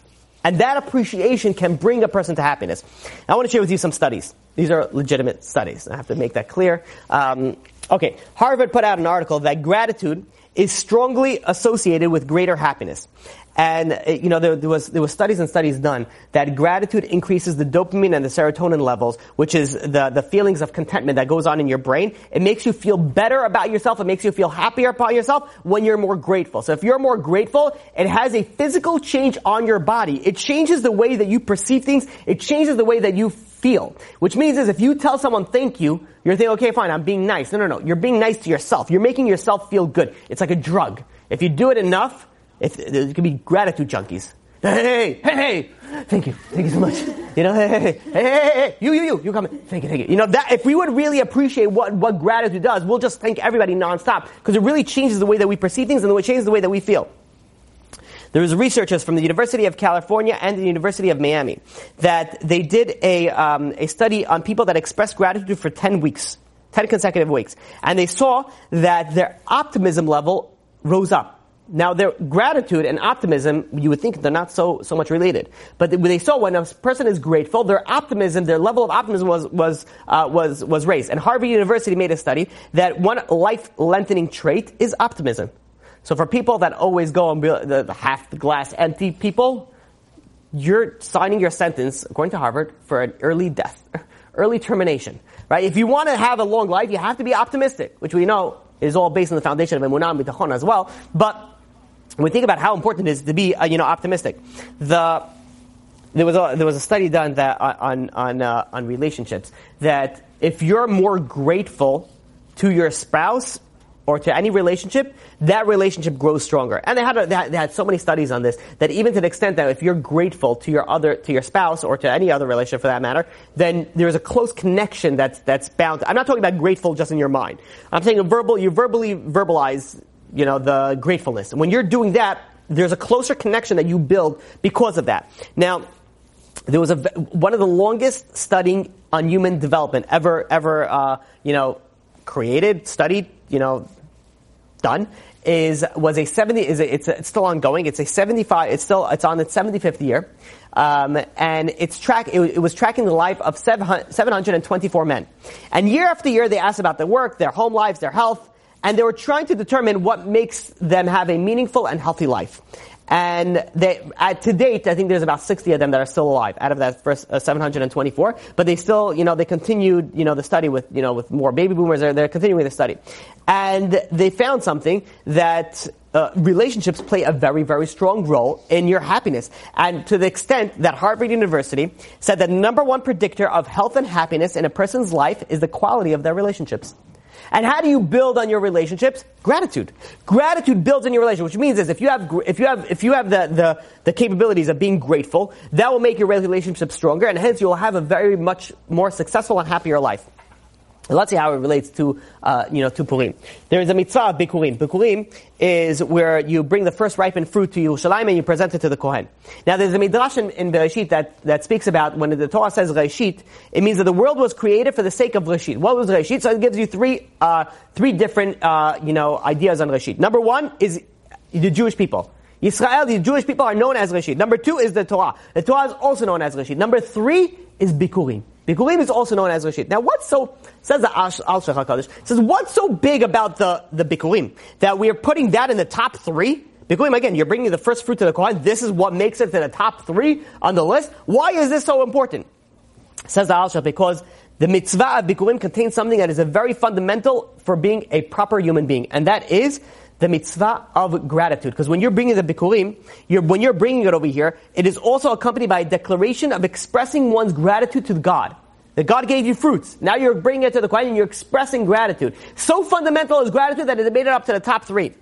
Speaker 2: And that appreciation can bring a person to happiness. I want to share with you some studies. These are legitimate studies. I have to make that clear. Um, okay, Harvard put out an article that gratitude is strongly associated with greater happiness. And uh, you know there, there, was there was studies and studies done that gratitude increases the dopamine and the serotonin levels, which is the the feelings of contentment that goes on in your brain. It makes you feel better about yourself. It makes you feel happier about yourself when you're more grateful. So if you're more grateful, it has a physical change on your body. It changes the way that you perceive things. It changes the way that you feel. Which means is if you tell someone thank you, you're thinking, okay, fine, I'm being nice. No, no, no. You're being nice to yourself. You're making yourself feel good. It's like a drug. If you do it enough, if, there could be gratitude junkies. <laughs> Hey, hey, hey, thank you, thank you so much. <laughs> You know, hey, hey, hey, hey, hey, hey, you, you, you, you come. Thank you, thank you. You know, that, if we would really appreciate what, what gratitude does, we'll just thank everybody nonstop, because it really changes the way that we perceive things and the way it changes the way that we feel. There was researchers from the University of California and the University of Miami that they did a, um, a study on people that expressed gratitude for 10 weeks, 10 consecutive weeks. And they saw that their optimism level rose up. Now, their gratitude and optimism, you would think they're not so, so much related. But they saw when a person is grateful, their optimism, their level of optimism was, was, uh, was, was raised. And Harvard University made a study that one life lengthening trait is optimism. So for people that always go and be the, half the glass empty people, you're signing your sentence, according to Harvard, for an early death, <laughs> early termination. Right? If you want to have a long life, you have to be optimistic, which we know is all based on the foundation of emunah and bitachon as well. But we think about how important it is to be, uh, you know, optimistic. The there was a, there was a study done that uh, on on uh, on relationships that if you're more grateful to your spouse or to any relationship, that relationship grows stronger. And they had, a, they had, they had so many studies on this that even to the extent that if you're grateful to your other to your spouse or to any other relationship for that matter, then there's a close connection that's that's bound. I'm not talking about grateful just in your mind. I'm saying verbal. You verbally verbalize you know, the gratefulness. And when you're doing that, there's a closer connection that you build because of that. Now, there was a one of the longest studying on human development ever ever uh, you know created studied you know done is was a 70 is a, it's, a, it's still ongoing. It's a 75 it's still it's on its 75th year. Um, and it's track it, it, was tracking the life of 724 men. And year after year they asked about their work their home lives their health and they were trying to determine what makes them have a meaningful and healthy life. And they, to date, I think there's about 60 of them that are still alive out of that first uh, 724. But they still, you know, they continued, you know, the study with, you know, with more baby boomers. They're, they're continuing the study, and they found something that uh, relationships play a very, very strong role in your happiness. And to the extent that Harvard University said that number one predictor of health and happiness in a person's life is the quality of their relationships. And how do you build on your relationships? Gratitude. Gratitude builds on your relationship, which means is if you have if you have if you have the, the, the capabilities of being grateful, that will make your relationship stronger, and hence you will have a very much more successful and happier life. Let's see how it relates to, uh, you know, to Purim. There is a mitzvah of Bikurim. Bikurim is where you bring the first ripened fruit to Yerushalayim and you present it to the Kohen. Now there's a midrash in, in Bereshit that, that speaks about when the Torah says Reshit, it means that the world was created for the sake of Reshit. What was Reshit? So it gives you three, uh, three different, uh, you know, ideas on Reshit. Number one is the Jewish people. Israel, the Jewish people are known as Reshit. Number two is the Torah. The Torah is also known as Reshit. Number three is Bikurim. Bikurim is also known as Reshit. Now what's so, says the Al HaKadosh, says what's so big about the, the Bikurim? That we are putting that in the top three? Bikurim, again, you're bringing the first fruit to the Kohen. This is what makes it to the top three on the list. Why is this so important? Says the Al because the mitzvah of Bikurim contains something that is a very fundamental for being a proper human being. And that is the mitzvah of gratitude. Because when you're bringing the bikurim, you're, when you're bringing it over here, it is also accompanied by a declaration of expressing one's gratitude to God. That God gave you fruits. Now you're bringing it to the Kohen and you're expressing gratitude. So fundamental is gratitude that it made it up to the top three.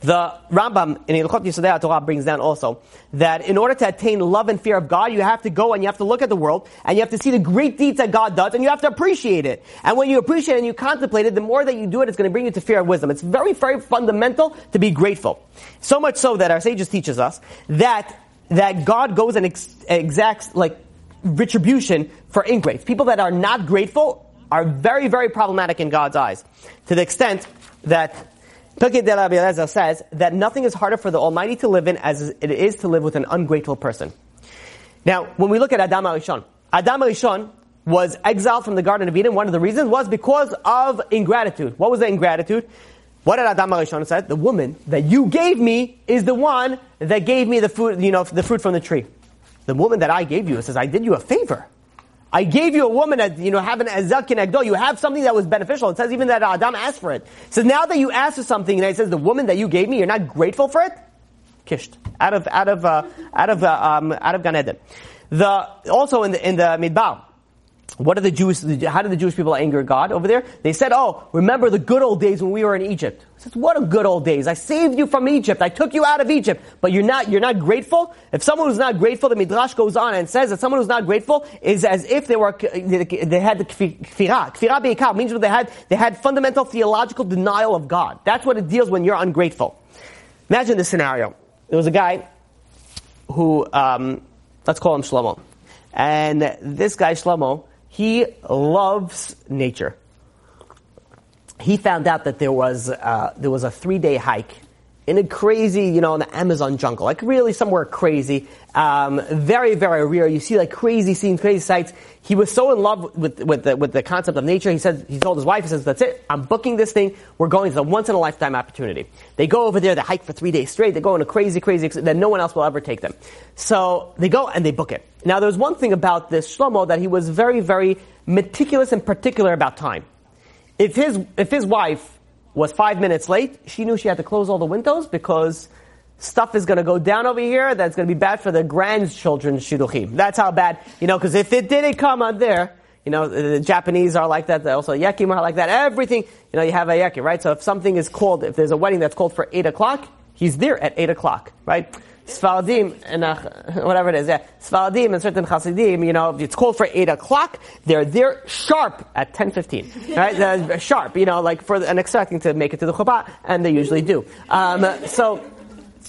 Speaker 2: The Rambam in Ilchot Yisodei Torah brings down also that in order to attain love and fear of God, you have to go and you have to look at the world and you have to see the great deeds that God does and you have to appreciate it. And when you appreciate it and you contemplate it, the more that you do it, it's going to bring you to fear of wisdom. It's very, very fundamental to be grateful. So much so that our sages teaches us that that God goes and ex- exacts like retribution for ingrates. People that are not grateful are very, very problematic in God's eyes. To the extent that Pirkei de Rabbi says that nothing is harder for the Almighty to live in as it is to live with an ungrateful person. Now, when we look at Adam Arishon, Adam Arishon was exiled from the Garden of Eden. One of the reasons was because of ingratitude. What was the ingratitude? What did Adam Arishon say? The woman that you gave me is the one that gave me the fruit, you know, the fruit from the tree. The woman that I gave you, it says, I did you a favor. I gave you a woman that, you know, have an azak and. You have something that was beneficial. It says even that Adam asked for it. Says now that you asked for something, and it says the woman that you gave me, you're not grateful for it? Kished. Out of, out of, uh, out of, uh, um, out of Gan Eden. The, also in the, in the Midbar, what are the Jews, how did the Jewish people anger God over there? They said, oh, remember the good old days when we were in Egypt. I said, what a good old days. I saved you from Egypt. I took you out of Egypt. But you're not, you're not grateful? If someone who's not grateful, the Midrash goes on and says that someone who's not grateful is as if they were, they had the kfira. Kfira be'ikar means they had, they had fundamental theological denial of God. That's what it deals when you're ungrateful. Imagine this scenario. There was a guy who, um, let's call him Shlomo. And this guy, Shlomo, he loves nature. He found out that there was uh, there was a three day hike in a crazy, you know, in the Amazon jungle, like really somewhere crazy, um, very very rare. You see like crazy scenes, crazy sights. He was so in love with with the, with the concept of nature. He said he told his wife, he says, "That's it. I'm booking this thing. We're going. It's a once in a lifetime opportunity." They go over there. They hike for three days straight. They go on a crazy, crazy that no one else will ever take them. So they go and they book it. Now, there's one thing about this Shlomo that he was very, very meticulous and particular about time. If his if his wife was five minutes late, she knew she had to close all the windows because stuff is going to go down over here that's going to be bad for the grandchildren's shidduchim. That's how bad, you know, because if it didn't come on there, you know, the Japanese are like that, also yekim are like that, everything, you know, you have a yekim, right? So if something is called, if there's a wedding that's called for 8 o'clock, he's there at 8 o'clock, right? Sfaradim and uh, whatever it is, yeah, and certain Hasidim, you know, it's called for eight o'clock. They're there sharp at ten fifteen, <laughs> right? They're sharp, you know, like for and expecting to make it to the chuppah, and they usually do. Um, so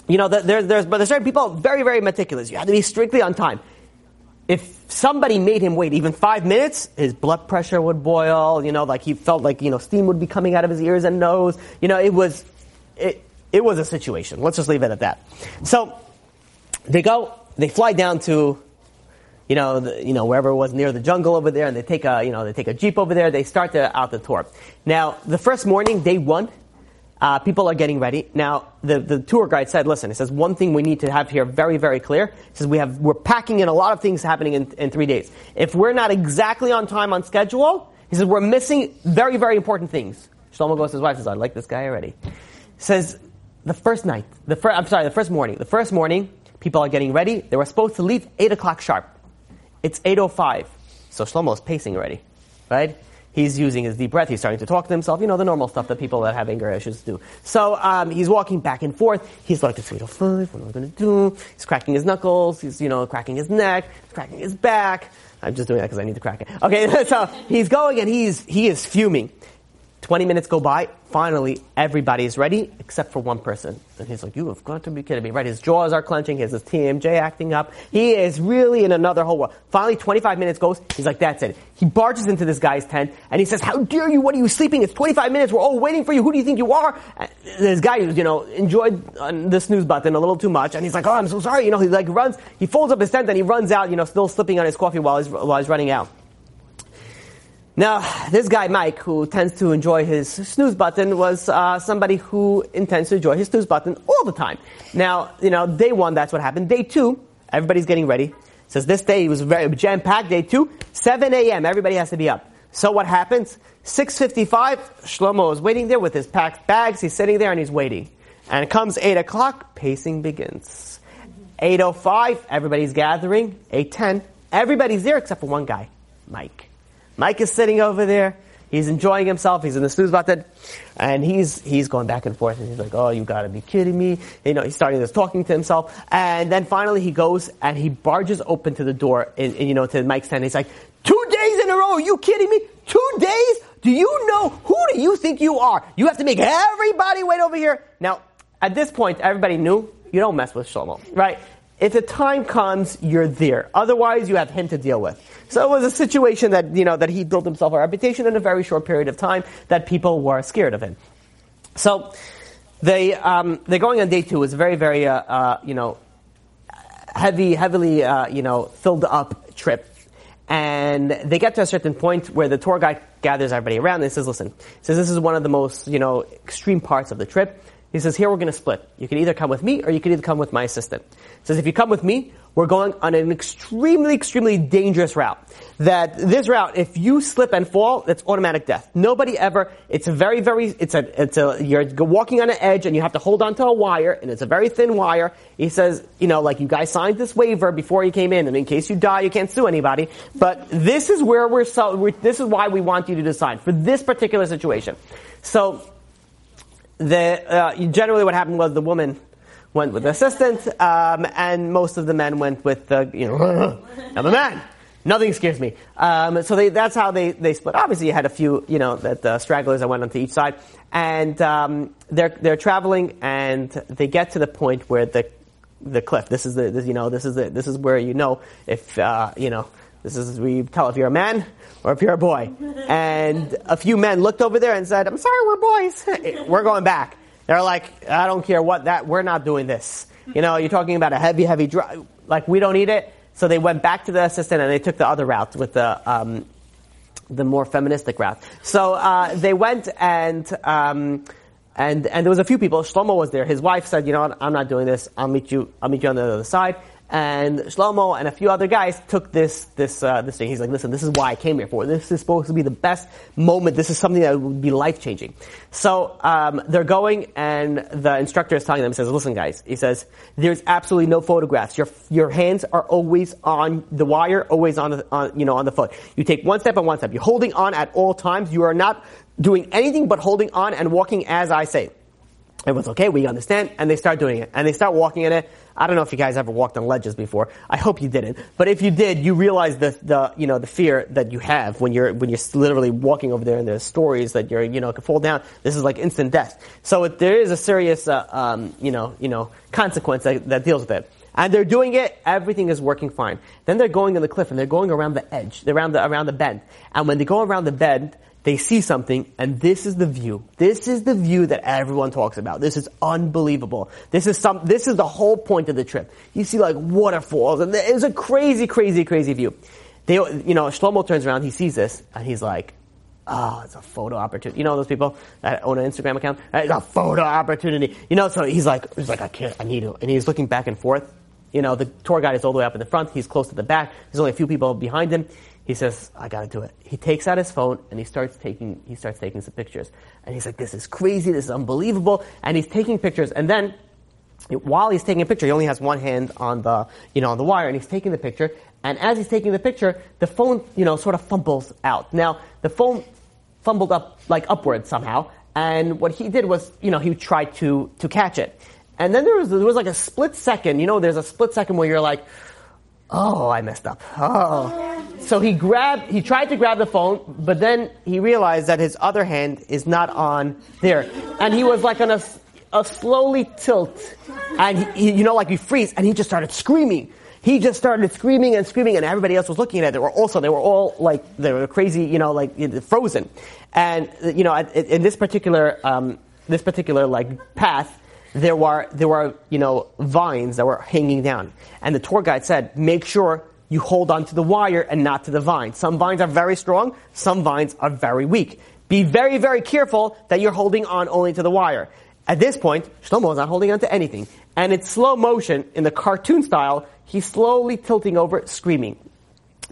Speaker 2: you know, there's, there's, but there's certain people very, very meticulous. You have to be strictly on time. If somebody made him wait even five minutes, his blood pressure would boil, you know, like he felt like, you know, steam would be coming out of his ears and nose. You know, it was, it, it was a situation. Let's just leave it at that. So, they go, they fly down to, you know, the, you know, wherever it was near the jungle over there, and they take a, you know, they take a jeep over there. They start to, out the tour. Now, the first morning, day one, uh, people are getting ready. Now, the, the tour guide said, listen, he says, one thing we need to have here very, very clear. He says, we have, we're packing in a lot of things happening in, in three days. If we're not exactly on time on schedule, he says, we're missing very, very important things. Shlomo goes to his wife says, I like this guy already. Says, the first night, the first, I'm sorry, the first morning, the first morning, people are getting ready. They were supposed to leave 8 o'clock sharp. It's 8.05. So Shlomo is pacing already, right? He's using his deep breath. He's starting to talk to himself. You know, the normal stuff that people that have anger issues do. So um, he's walking back and forth. He's like, it's 8.05. What am I going to do? He's cracking his knuckles. He's, you know, cracking his neck. He's cracking his back. I'm just doing that because I need to crack it. Okay, <laughs> so he's going and he's, he is fuming. 20 minutes go by. Finally, everybody is ready except for one person. And he's like, You have got to be kidding me, right? His jaws are clenching. He has his TMJ acting up. He is really in another whole world. Finally, 25 minutes goes. He's like, That's it. He barges into this guy's tent and he says, How dare you? What are you sleeping? It's 25 minutes. We're all waiting for you. Who do you think you are? And this guy, you know, enjoyed uh, the snooze button a little too much. And he's like, Oh, I'm so sorry. You know, he like runs, he folds up his tent and he runs out, you know, still slipping on his coffee while he's, while he's running out. Now, this guy, Mike, who tends to enjoy his snooze button, was uh, somebody who intends to enjoy his snooze button all the time. Now, you know, day one, that's what happened. Day two, everybody's getting ready. Says this day was very jam-packed. Day two, 7 a.m., everybody has to be up. So what happens? 6.55, Shlomo is waiting there with his packed bags. He's sitting there and he's waiting. And it comes 8 o'clock, pacing begins. 8.05, everybody's gathering. 8.10, everybody's there except for one guy, Mike. Mike is sitting over there. He's enjoying himself. He's in the snooze button, and he's he's going back and forth. And he's like, "Oh, you got to be kidding me!" You know, he's starting this talking to himself, and then finally he goes and he barges open to the door, in, you know, to Mike's tent. He's like, two days in a row. Are you kidding me? Two days? Do you know who do you think you are? You have to make everybody wait over here." Now, at this point, everybody knew you don't mess with Shlomo, right? If the time comes, you're there. Otherwise, you have him to deal with. So it was a situation that, you know, that he built himself a reputation in a very short period of time that people were scared of him. So they, um, they're going on day two. It's a very, very, uh, uh, you know, heavy, heavily, uh, you know, filled up trip. And they get to a certain point where the tour guide gathers everybody around and says, listen, says this is one of the most, you know, extreme parts of the trip. He says, here we're going to split. You can either come with me or you can either come with my assistant. He says, if you come with me, we're going on an extremely, extremely dangerous route. That this route, if you slip and fall, it's automatic death. Nobody ever, it's a very, very, it's a, it's a, you're walking on an edge and you have to hold onto a wire and it's a very thin wire. He says, you know, like you guys signed this waiver before you came in and in case you die, you can't sue anybody. But this is where we're, so, we're this is why we want you to decide for this particular situation. So, the, uh, generally what happened was the woman went with the assistant, um, and most of the men went with the, you know, <laughs> I'm a man. Nothing scares me. Um, so they, that's how they, they split. Obviously, you had a few, you know, that uh, stragglers that went onto each side, and um, they're they're traveling, and they get to the point where the the cliff. This is the this, you know this is the, this is where you know if uh, you know this is you tell if you're a man or if you're a boy. And a few men looked over there and said, "I'm sorry, we're boys. <laughs> we're going back." They're like, I don't care what that, we're not doing this. You know, you're talking about a heavy, heavy drive. Like, we don't need it. So they went back to the assistant and they took the other route with the, um, the more feministic route. So, uh, they went and, um, and, and there was a few people. Shlomo was there. His wife said, you know what, I'm not doing this. I'll meet you, I'll meet you on the other side. And Shlomo and a few other guys took this this uh, this thing. He's like, listen, this is why I came here for. This is supposed to be the best moment. This is something that would be life changing. So um, they're going, and the instructor is telling them, he says, listen, guys, he says, there's absolutely no photographs. Your your hands are always on the wire, always on the on, you know on the foot. You take one step and one step. You're holding on at all times. You are not doing anything but holding on and walking as I say. Everyone's okay, we understand, and they start doing it, and they start walking in it. I don't know if you guys ever walked on ledges before. I hope you didn't. But if you did, you realize the, the, you know, the fear that you have when you're, when you're literally walking over there and there's stories that you're, you know, could fall down. This is like instant death. So it, there is a serious, uh, um, you know, you know, consequence that, that deals with it. And they're doing it, everything is working fine. Then they're going on the cliff and they're going around the edge, they're around the, around the bend. And when they go around the bend, they see something, and this is the view. This is the view that everyone talks about. This is unbelievable. This is some, this is the whole point of the trip. You see like waterfalls, and it's a crazy, crazy, crazy view. They, you know, Shlomo turns around, he sees this, and he's like, oh, it's a photo opportunity. You know those people that own an Instagram account? It's a photo opportunity. You know, so he's like, he's like, I can't, I need to. And he's looking back and forth. You know, the tour guide is all the way up in the front. He's close to the back. There's only a few people behind him. He says, I gotta do it. He takes out his phone and he starts taking, he starts taking some pictures. And he's like, this is crazy, this is unbelievable. And he's taking pictures and then, while he's taking a picture, he only has one hand on the, you know, on the wire and he's taking the picture. And as he's taking the picture, the phone, you know, sort of fumbles out. Now, the phone fumbled up, like upward somehow. And what he did was, you know, he tried to, to catch it. And then there was, there was like a split second, you know, there's a split second where you're like, oh, I messed up. Oh. So he grabbed, he tried to grab the phone, but then he realized that his other hand is not on there. And he was like on a, a slowly tilt. And he, you know, like he freeze, and he just started screaming. He just started screaming and screaming, and everybody else was looking at it. They were also, they were all like, they were crazy, you know, like frozen. And, you know, in this particular, um, this particular like path, there were, there were, you know, vines that were hanging down. And the tour guide said, make sure you hold on to the wire and not to the vine. Some vines are very strong, some vines are very weak. Be very, very careful that you're holding on only to the wire. At this point, Shlomo is not holding on to anything. And it's slow motion, in the cartoon style, he's slowly tilting over, screaming.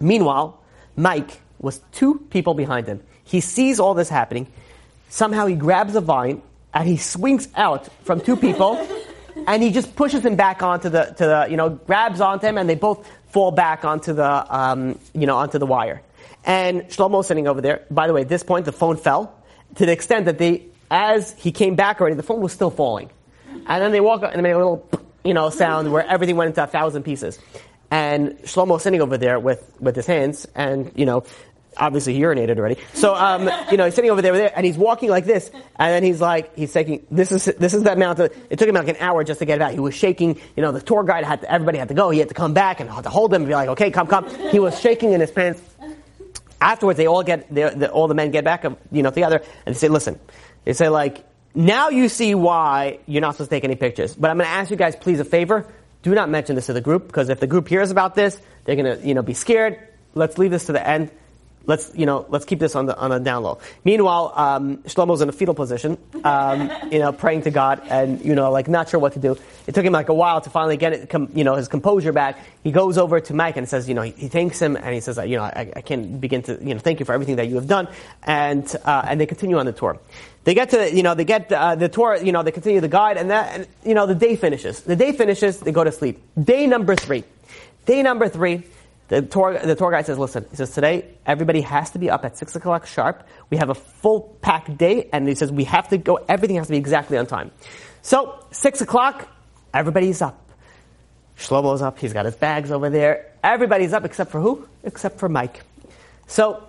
Speaker 2: Meanwhile, Mike was two people behind him. He sees all this happening. Somehow he grabs a vine and he swings out from two people <laughs> and he just pushes him back onto the, to the, you know, grabs onto him and they both fall back onto the, um, you know, onto the wire. And Shlomo sitting over there. By the way, at this point, the phone fell to the extent that they, as he came back already, the phone was still falling. And then they walk up and they make a little, you know, sound where everything went into a thousand pieces. And Shlomo sitting over there with, with his hands and, you know, obviously he urinated already. So, um, you know, he's sitting over there, there, and he's walking like this, and then he's like, he's taking, this is, this is that amount of, it took him like an hour just to get back. He was shaking, you know, the tour guide had to, everybody had to go, he had to come back and had to hold him and be like, okay, come, come. He was shaking in his pants. Afterwards, they all get, the, all the men get back, you know, together, and they say, listen, they say like, now you see why you're not supposed to take any pictures. But I'm going to ask you guys, please, a favor. Do not mention this to the group, because if the group hears about this, they're going to, you know, be scared. Let's leave this to the end let's you know let's keep this on the on a down low. Meanwhile, um, Shlomo's in a fetal position, um, you know, praying to God and you know like not sure what to do. It took him like a while to finally get it, com, you know, his composure back. He goes over to Mike and says, you know, he, he thanks him and he says, you know, I, I, can't begin to you know thank you for everything that you have done, and uh, and they continue on the tour. They get to you know they get uh, the tour you know they continue the guide and that and, you know the day finishes. The day finishes. They go to sleep. Day number three. Day number three the tour, the tour guide says, listen, he says, today everybody has to be up at 6 o'clock sharp. We have a full packed day, and he says, we have to go, everything has to be exactly on time. So, 6 o'clock, everybody's up. Shlomo's up, he's got his bags over there. Everybody's up except for who? Except for Mike. So,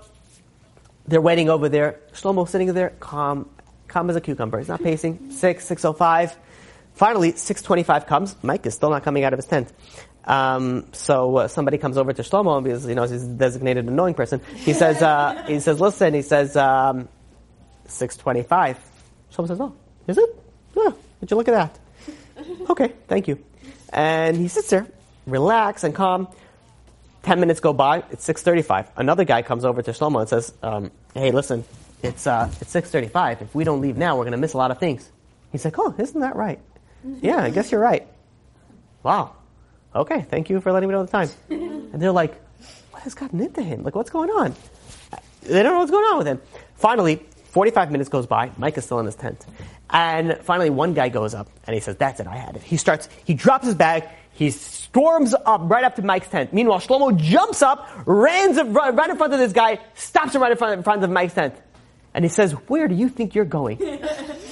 Speaker 2: they're waiting over there. Shlomo's sitting there, calm, calm as a cucumber. He's not pacing. 6, 6.05. Finally, 6.25 comes. Mike is still not coming out of his tent. Um, so uh, somebody comes over to Shlomo because you know he's a designated annoying person. He says, uh, he says, listen, he says, um, six twenty-five. Shlomo says, oh, is it? Yeah. Would you look at that? Okay, thank you. And he sits there, relax and calm. Ten minutes go by. It's six thirty-five. Another guy comes over to Shlomo and says, um, hey, listen, it's uh, it's six thirty-five. If we don't leave now, we're going to miss a lot of things. He's like, oh, isn't that right? Yeah, I guess you're right. Wow okay, thank you for letting me know the time. <laughs> and they're like, what has gotten into him? Like, what's going on? They don't know what's going on with him. Finally, 45 minutes goes by. Mike is still in his tent. And finally, one guy goes up and he says, that's it, I had it. He starts, he drops his bag, he storms up right up to Mike's tent. Meanwhile, Shlomo jumps up, runs right in front of this guy, stops him right in front, in front of Mike's tent. And he says, where do you think you're going? <laughs>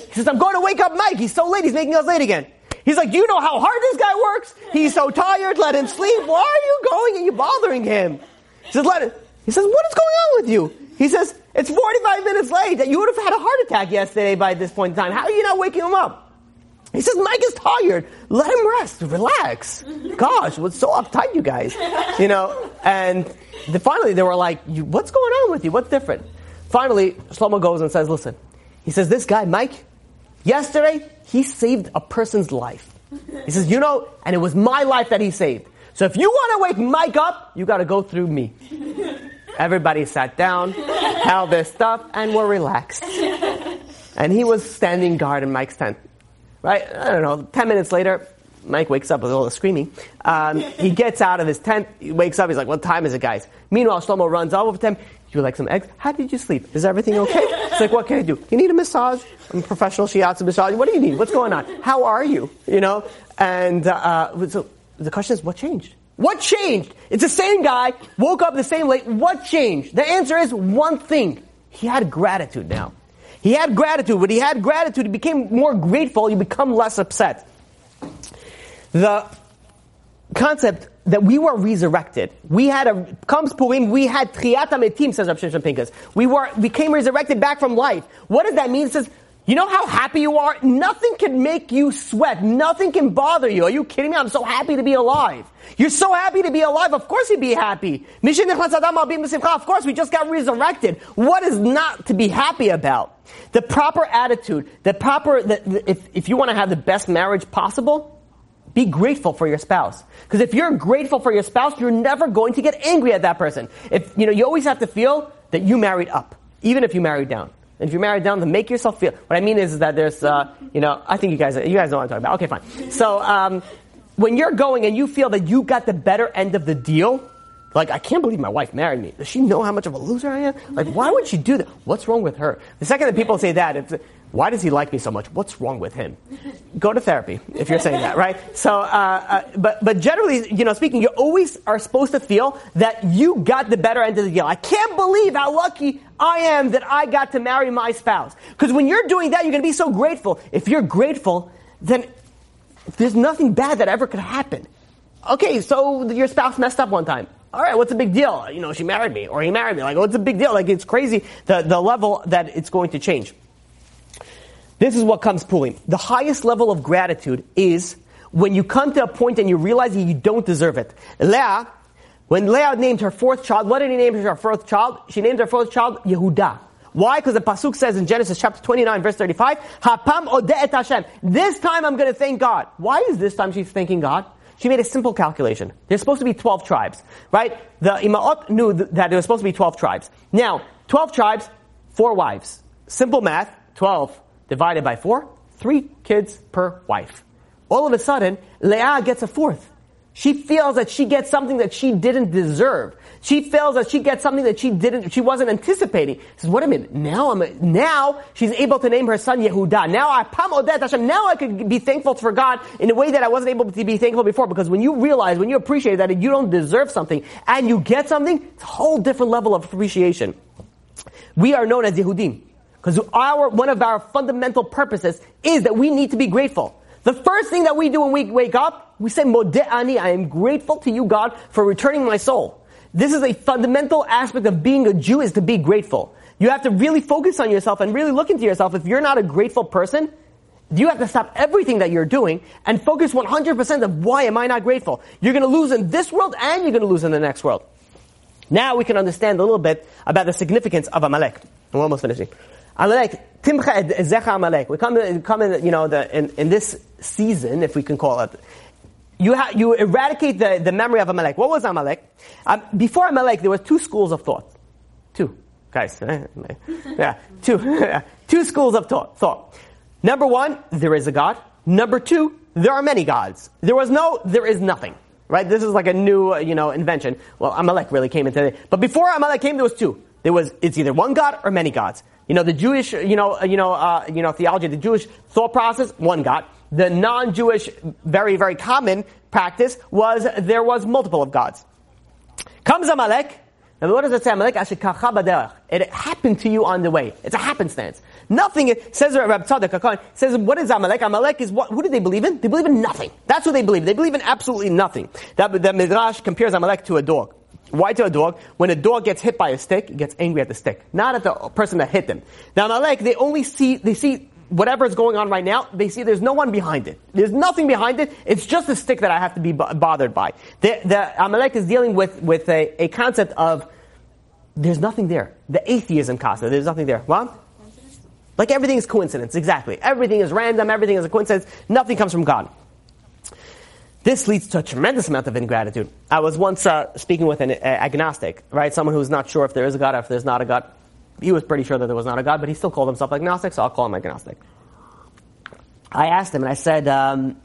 Speaker 2: He says, I'm going to wake up Mike. He's so late. He's making us late again. He's like, you know how hard this guy works? He's so tired, let him sleep. Why are you going and you bothering him? He says, let it. He says, what is going on with you? He says, it's 45 minutes late. That you would have had a heart attack yesterday by this point in time. How are you not waking him up? He says, Mike is tired. Let him rest. Relax. Gosh, what's so uptight, you guys? You know, and the, finally they were like, what's going on with you? What's different? Finally, Shlomo goes and says, listen. He says, this guy, Mike, yesterday, he saved a person's life. He says, you know, and it was my life that he saved. So if you want to wake Mike up, you got to go through me. Everybody sat down, held their stuff, and were relaxed. And he was standing guard in Mike's tent. Right? I don't know. Ten minutes later, Mike wakes up with all the screaming. Um, he gets out of his tent. He wakes up. He's like, "What time is it, guys?" Meanwhile, Shlomo runs over to him. You like some eggs? How did you sleep? Is everything okay? It's like, what can I do? You need a massage? I'm a professional shiatsu massage. What do you need? What's going on? How are you? You know? And uh, so the question is, what changed? What changed? It's the same guy, woke up the same late. What changed? The answer is one thing. He had gratitude now. He had gratitude. When he had gratitude, he became more grateful. You become less upset. The concept that we were resurrected. We had a, comes Purim, we had Triat Metim, says Rav Shimshon Pincus. We were, became resurrected back from life. What does that mean? It says, you know how happy you are? Nothing can make you sweat. Nothing can bother you. Are you kidding me? I'm so happy to be alive. You're so happy to be alive. Of course you'd be happy. Of course, we just got resurrected. What is not to be happy about? The proper attitude, the proper, the, the, if, if you want to have the best marriage possible, be grateful for your spouse. Because if you're grateful for your spouse, you're never going to get angry at that person. If, you know, you always have to feel that you married up, even if you married down. And if you married down, then make yourself feel. What I mean is, is that there's, uh, you know, I think you guys, you guys know what I'm talking about. Okay, fine. So, um, when you're going and you feel that you got the better end of the deal, like, I can't believe my wife married me. Does she know how much of a loser I am? Like, why would she do that? What's wrong with her? The second that people say that, why does he like me so much? What's wrong with him? Go to therapy if you're saying that, right? <laughs> So, uh, uh, but but generally, you know, speaking, you always are supposed to feel that you got the better end of the deal. I can't believe how lucky I am that I got to marry my spouse. Because when you're doing that, you're going to be so grateful. If you're grateful, then there's nothing bad that ever could happen. Okay, so your spouse messed up one time. All right, what's the big deal? You know, she married me, or he married me. Like, what's the big deal? Like, it's crazy the, the level that it's going to change. This is what comes Purim. The highest level of gratitude is when you come to a point and you realize that you don't deserve it. Leah, when Leah named her fourth child, what did he name her fourth child? She named her fourth child Yehuda. Why? Because the pasuk says in Genesis chapter 29, verse 35, Hapam et Hashem. This time I'm going to thank God. Why is this time she's thanking God? She made a simple calculation. There's supposed to be 12 tribes, right? The Imaot knew that there was supposed to be 12 tribes. Now, 12 tribes, four wives. Simple math, 12 divided by four, three kids per wife. All of a sudden, Leah gets a fourth. She feels that she gets something that she didn't deserve. She feels that she gets something that she didn't, she wasn't anticipating. She says, wait a minute, now I'm, now she's able to name her son Yehuda. Now I, Pam Odet Hashem, now I could be thankful for God in a way that I wasn't able to be thankful before. Because when you realize, when you appreciate that you don't deserve something and you get something, it's a whole different level of appreciation. We are known as Yehudim. Because our, one of our fundamental purposes is that we need to be grateful. The first thing that we do when we wake up, we say, Mode'ani, I am grateful to you, God, for returning my soul. This is a fundamental aspect of being a Jew is to be grateful. You have to really focus on yourself and really look into yourself. If you're not a grateful person, you have to stop everything that you're doing and focus 100% of why am I not grateful. You're going to lose in this world and you're going to lose in the next world. Now we can understand a little bit about the significance of Amalek. We're almost finishing. Amalek, Timcha Zecha Amalek. We come, in, come in, you know, the, in, in this season, if we can call it, you, ha- you eradicate the, the memory of Amalek. What was Amalek? Um, before Amalek, there were two schools of thought. Two. Guys, <laughs> yeah, two. <laughs> two schools of thought, thought. Number one, there is a God. Number two, there are many gods. There was no, there is nothing. Right? This is like a new, you know, invention. Well, Amalek really came into it. But before Amalek came, there was two. There was, it's either one God or many gods. You know, the Jewish, you know, you know, uh, you know, theology, the Jewish thought process, one God. The non-Jewish, very, very common practice was there was multiple of gods. Comes Amalek, and what does it say? Amalek It happened to you on the way. It's a happenstance. Nothing, says Rabbi Tzadok says, what is Amalek? Amalek is what, who do they believe in? They believe in nothing. That's what they believe. They believe in absolutely nothing. That, the Midrash compares Amalek to a dog. Why to a dog? When a dog gets hit by a stick, he gets angry at the stick, not at the person that hit them. Now, Amalek, they only see, they see whatever is going on right now, they see there's no one behind it. There's nothing behind it. It's just a stick that I have to be bothered by. The, the Amalek is dealing with, with a, a concept of there's nothing there. The atheism concept, there's nothing there. What? Like everything is coincidence, exactly. Everything is random, everything is a coincidence, nothing comes from God. This leads to a tremendous amount of ingratitude. I was once uh, speaking with an uh, agnostic, right? Someone who's not sure if there is a God or if there's not a God. He was pretty sure that there was not a God, but he still called himself agnostic, so I'll call him agnostic. I asked him and I said, um,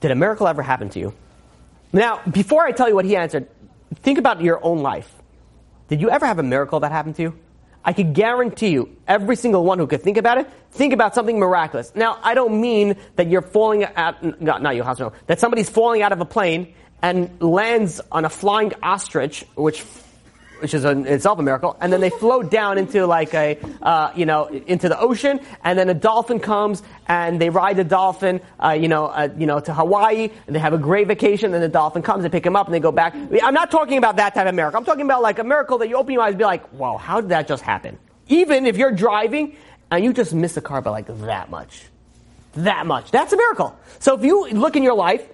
Speaker 2: Did a miracle ever happen to you? Now, before I tell you what he answered, think about your own life. Did you ever have a miracle that happened to you? I could guarantee you, every single one who could think about it, think about something miraculous. Now, I don't mean that you're falling out, not, not you, no, that somebody's falling out of a plane and lands on a flying ostrich, which which is in itself a miracle, and then they float down into like a, uh, you know, into the ocean, and then a dolphin comes and they ride the dolphin, uh, you know, uh, you know, to Hawaii, and they have a great vacation, Then the dolphin comes and pick them up, and they go back. I'm not talking about that type of miracle. I'm talking about like a miracle that you open your eyes and be like, wow, how did that just happen? Even if you're driving and you just miss a car by like that much. That much. That's a miracle. So if you look in your life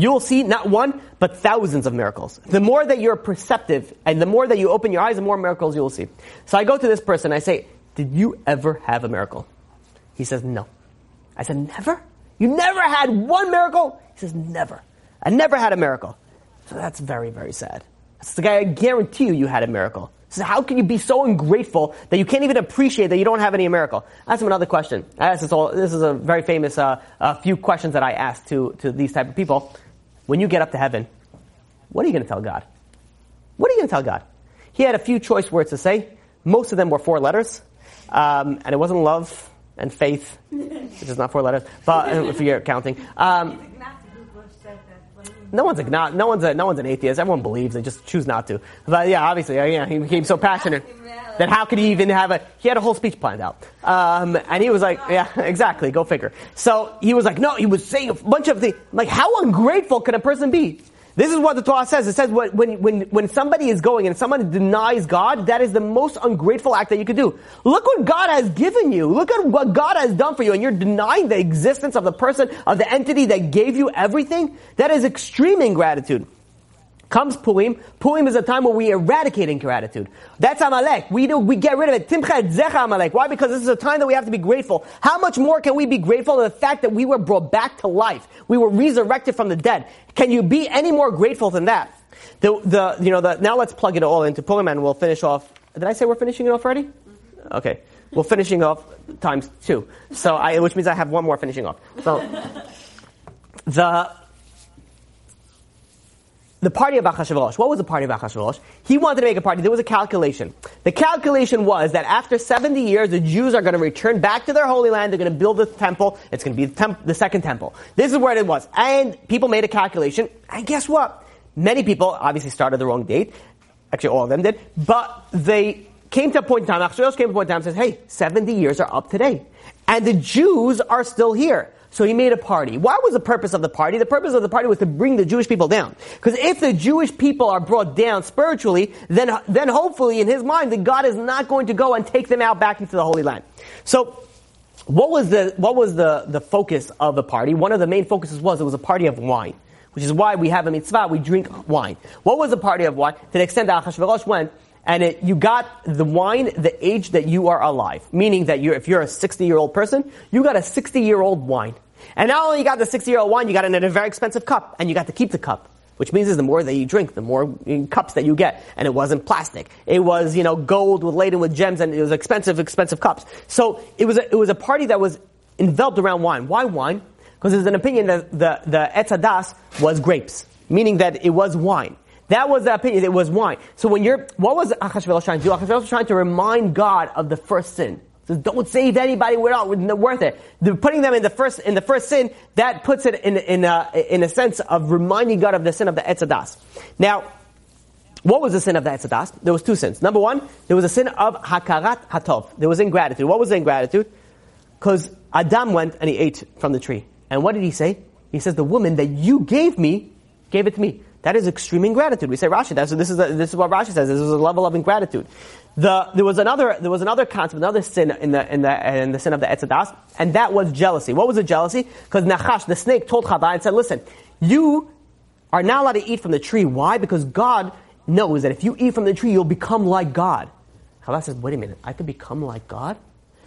Speaker 2: you'll see not one, but thousands of miracles. The more that you're perceptive and the more that you open your eyes, the more miracles you will see. So I go to this person, I say, Did you ever have a miracle? He says, No. I said, Never? You never had one miracle? He says, Never. I never had a miracle. So that's very, very sad. That's the guy, I guarantee you, you had a miracle. So how can you be so ungrateful that you can't even appreciate that you don't have any miracle? I Ask him another question. I asked this all, this is a very famous uh, a few questions that I ask to, to these type of people. When you get up to heaven, what are you going to tell God? What are you going to tell God? He had a few choice words to say. Most of them were four letters. Um, and it wasn't love and faith, which is not four letters, but <laughs> if you're counting. Um, no one's a, no one's a, no one's an atheist. Everyone believes. They just choose not to. But yeah, obviously, yeah, he became so passionate that how could he even have a? He had a whole speech planned out, um, and he was like, yeah, <laughs> exactly. Go figure. So he was like, no, he was saying a bunch of things. Like, how ungrateful can a person be? This is what the Torah says. It says when, when, when somebody is going and someone denies God, that is the most ungrateful act that you could do. Look what God has given you. Look at what God has done for you and you're denying the existence of the person, of the entity that gave you everything. That is extreme ingratitude. Comes Purim. Purim is a time where we eradicate ingratitude. That's Amalek. We do, we get rid of it. Timchet Zecha Amalek. Why? Because this is a time that we have to be grateful. How much more can we be grateful for the fact that we were brought back to life? We were resurrected from the dead. Can you be any more grateful than that? The, the, you know, the, now let's plug it all into Purim and we'll finish off. Did I say we're finishing it off already? Okay. We're finishing off times two. So I, which means I have one more finishing off. So, <laughs> the, the party of Achashverosh. What was the party of Achashverosh? He wanted to make a party. There was a calculation. The calculation was that after 70 years, the Jews are going to return back to their holy land. They're going to build the temple. It's going to be the, temp- the second temple. This is where it was. And people made a calculation. And guess what? Many people obviously started the wrong date. Actually, all of them did. But they came to a point in time, Achashverosh came to a point in time and says, hey, 70 years are up today. And the Jews are still here. So he made a party. What was the purpose of the party? The purpose of the party was to bring the Jewish people down. Because if the Jewish people are brought down spiritually, then, then hopefully in his mind, that God is not going to go and take them out back into the Holy Land. So, what was the, what was the, the focus of the party? One of the main focuses was it was a party of wine. Which is why we have a mitzvah, we drink wine. What was the party of wine? To the extent that Achashverosh went, and it, you got the wine the age that you are alive. Meaning that you're, if you're a 60 year old person, you got a 60 year old wine. And not only you got the 60 year old wine, you got it in a very expensive cup, and you got to keep the cup. Which means is the more that you drink, the more mm, cups that you get. And it wasn't plastic. It was, you know, gold with laden with gems and it was expensive, expensive cups. So it was a, it was a party that was enveloped around wine. Why wine? Because there's an opinion that the, the Etz HaDaas was grapes. Meaning that it was wine. That was the opinion, it was wine. So when you're, what was Achashverosh trying to do? Achashverosh was trying to remind God of the first sin. So don't save anybody without worth it. The, putting them in the first in the first sin that puts it in in a, in a sense of reminding God of the sin of the Etz HaDaas. Now, what was the sin of the etzadas? There was two sins. Number one, there was a sin of hakarat hatov. There was ingratitude. What was ingratitude? Because Adam went and he ate from the tree. And what did he say? He says, "The woman that you gave me gave it to me." That is extreme ingratitude. We say Rashi. That's, this is a, this is what Rashi says. This is a level of ingratitude. The, there was another there was another concept, another sin in the in the in the sin of the Etz HaDaas, and that was jealousy. What was the jealousy? Because Nachash, the snake, told Chava and said, "Listen, you are not allowed to eat from the tree. Why? Because God knows that if you eat from the tree, you'll become like God." Chava says, "Wait a minute, I could become like God."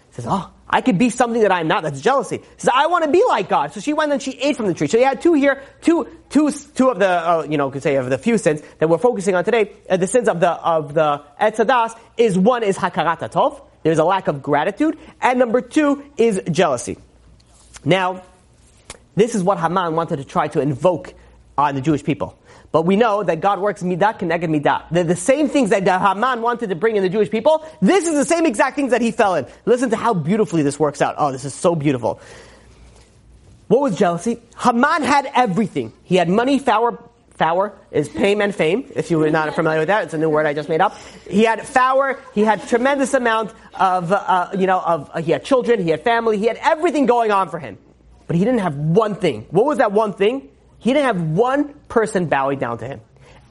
Speaker 2: He says, "Oh, I could be something that I'm not. That's jealousy. She says, I want to be like God. So she went and she ate from the tree. So you had two here, two, two, two of the, uh, you know, could say of the few sins that we're focusing on today. Uh, the sins of the, of the Etz HaDaas is one is hakarat tov. There's a lack of gratitude. And number two is jealousy. Now, this is what Haman wanted to try to invoke on the Jewish people. But we know that God works midah keneged midah. They're the same things that Haman wanted to bring in the Jewish people. This is the same exact things that he fell in. Listen to how beautifully this works out. Oh, this is so beautiful. What was jealousy? Haman had everything. He had money, power, Power is fame and fame. If you were not familiar with that, it's a new word I just made up. He had power. He had tremendous amount of, uh, you know, of uh, he had children. He had family. He had everything going on for him, but he didn't have one thing. What was that one thing? He didn't have one person bowing down to him.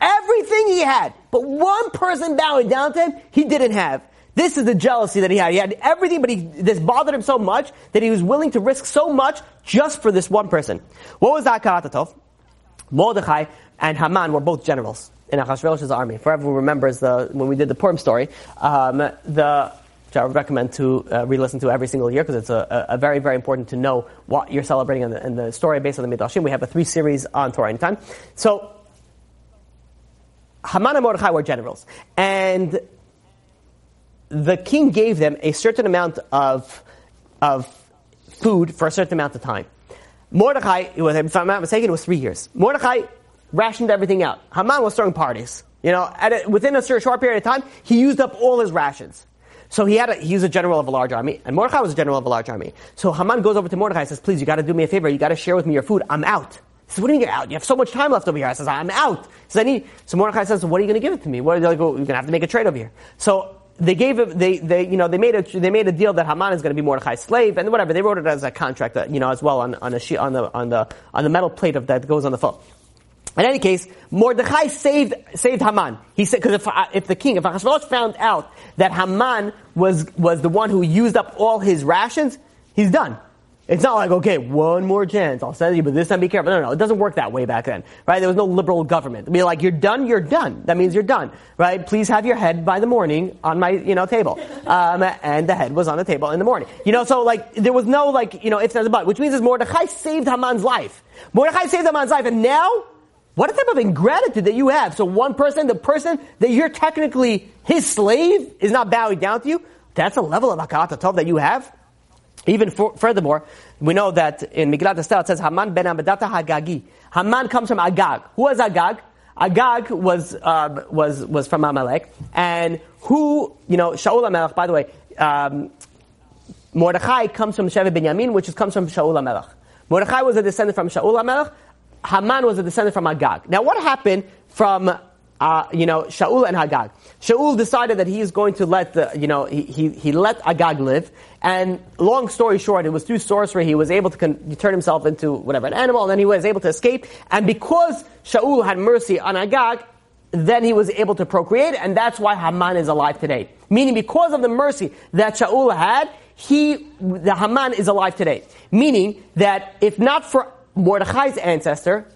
Speaker 2: Everything he had, but one person bowing down to him, he didn't have. This is the jealousy that he had. He had everything, but he, this bothered him so much that he was willing to risk so much just for this one person. What was that Karatatov? Mordechai and Haman were both generals in Achashverosh's army. For everyone remembers the, when we did the Purim story, um, the which I would recommend to uh, re-listen to every single year because it's a, a, very, very important to know what you're celebrating in the, in the story based on the Midrashim. We have a three series on Torah Anytime. So, Haman and Mordechai were generals. And the king gave them a certain amount of, of food for a certain amount of time. Mordechai, if I'm not mistaken, it was three years. Mordechai rationed everything out. Haman was throwing parties. You know, a, within a short period of time, he used up all his rations. So he had a, he was a general of a large army, and Mordechai was a general of a large army. So Haman goes over to Mordechai and says, please, you gotta do me a favor, you gotta share with me your food, I'm out. He says, what do you mean you're out? You have so much time left over here. I says, I'm out. He says, I need, so Mordechai says, what are you gonna give it to me? What are they like, well, you're gonna have to make a trade over here. So they gave him, they, they, you know, they made a, they made a deal that Haman is going to be Mordechai's slave, and whatever. They wrote it as a contract, you know, as well on, on a sheet, on the, on the, on the metal plate of that goes on the phone. In any case, Mordechai saved saved Haman. He said because if, if the king, if Achashverosh found out that Haman was was the one who used up all his rations, he's done. It's not like okay, one more chance, I'll send you, but this time be careful. No, no, no, it doesn't work that way back then, right? There was no liberal government. I mean, like you're done, you're done. That means you're done, right? Please have your head by the morning on my you know table, um, and the head was on the table in the morning. You know, so like there was no like you know if there's a but, which means it's Mordechai saved Haman's life. Mordechai saved Haman's life, and now what a type of ingratitude that you have? So one person, the person that you're technically his slave, is not bowing down to you. That's a level of hakarat tov that you have. Even for, furthermore, we know that in Megillat Esther it says Haman ben Amadata Hagagi. Haman comes from Agag. Who was Agag? Agag was um, was was from Amalek, and who you know Shaul HaMelech. By the way, um, Mordechai comes from Shevet Benyamin, which is, comes from Shaul HaMelech. Mordechai was a descendant from Shaul HaMelech. Haman was a descendant from Agag. Now, what happened from uh, you know Shaul and Agag? Shaul decided that he is going to let the you know he, he, he let Agag live. And long story short, it was through sorcery he was able to con- turn himself into whatever an animal, and then he was able to escape. And because Shaul had mercy on Agag, then he was able to procreate, and that's why Haman is alive today. Meaning, because of the mercy that Shaul had, he the Haman is alive today. Meaning that if not for Mordechai's ancestor,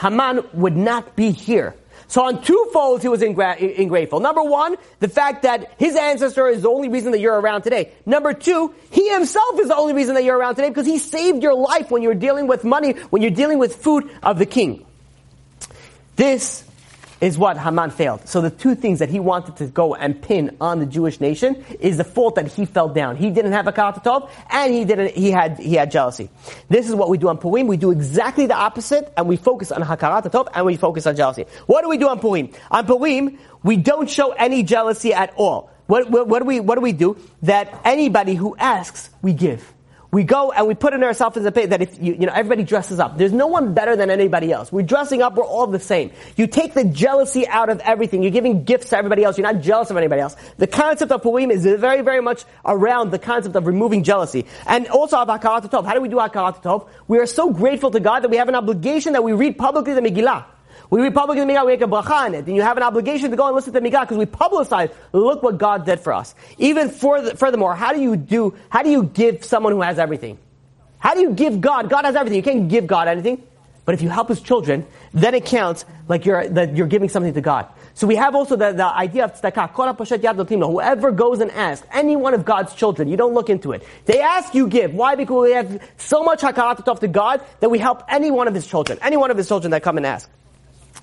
Speaker 2: Haman would not be here. So on two folds, he was ingra- ingrateful. Number one, the fact that his ancestor is the only reason that you're around today. Number two, he himself is the only reason that you're around today because he saved your life when you're dealing with money, when you're dealing with food of the king. This is what Haman failed. So the two things that he wanted to go and pin on the Jewish nation is the fault that he fell down. He didn't have a katatov, and he didn't. He had he had jealousy. This is what we do on Purim. We do exactly the opposite, and we focus on hakarat and we focus on jealousy. What do we do on Purim? On Purim, we don't show any jealousy at all. What, what, what do we what do we do? That anybody who asks, we give we go and we put in ourselves as a pit that if you, you know, everybody dresses up. There's no one better than anybody else. We're dressing up, we're all the same. You take the jealousy out of everything. You're giving gifts to everybody else. You're not jealous of anybody else. The concept of Purim is very, very much around the concept of removing jealousy. And also of Hakarat Tov. How do we do Hakarat Tov? We are so grateful to God that we have an obligation that we read publicly the Megillah. We publicly the Megillah, we make a bracha on it, and you have an obligation to go and listen to the Megillah because we publicize, look what God did for us. Even further, furthermore, how do you do, how do you give someone who has everything? How do you give God? God has everything. You can't give God anything. But if you help his children, then it counts like you're, that you're giving something to God. So we have also the, the idea of tzedakah. Whoever goes and asks, any one of God's children, you don't look into it. They ask, you give. Why? Because we have so much hakarat to God that we help any one of his children, any one of his children that come and ask.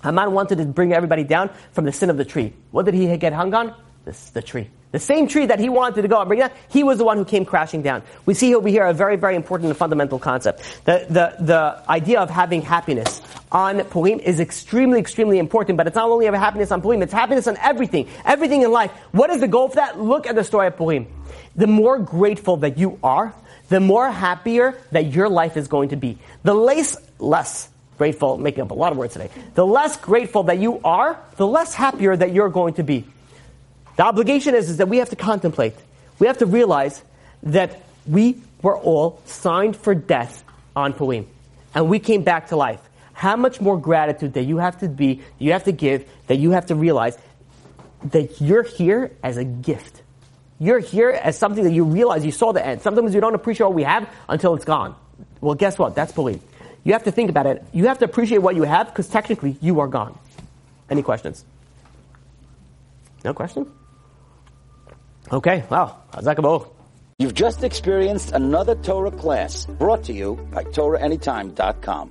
Speaker 2: Haman wanted to bring everybody down from the sin of the tree. What did he get hung on? This, the tree. The same tree that he wanted to go and bring down, he was the one who came crashing down. We see over here a very, very important and fundamental concept. The, the, the idea of having happiness on Purim is extremely, extremely important, but it's not only about happiness on Purim, it's happiness on everything. Everything in life. What is the goal for that? Look at the story of Purim. The more grateful that you are, the more happier that your life is going to be. The less, less grateful, making up a lot of words today, the less grateful that you are, the less happier that you're going to be. The obligation is, is that we have to contemplate. We have to realize that we were all signed for death on Purim. And we came back to life. How much more gratitude that you have to be, you have to give, that you have to realize that you're here as a gift. You're here as something that you realize you saw the end. Sometimes you don't appreciate what we have until it's gone. Well, guess what? That's Purim. You have to think about it. You have to appreciate what you have because technically you are gone. Any questions? No questions? Okay, wow.
Speaker 1: You've just experienced another Torah class brought to you by TorahAnytime.com.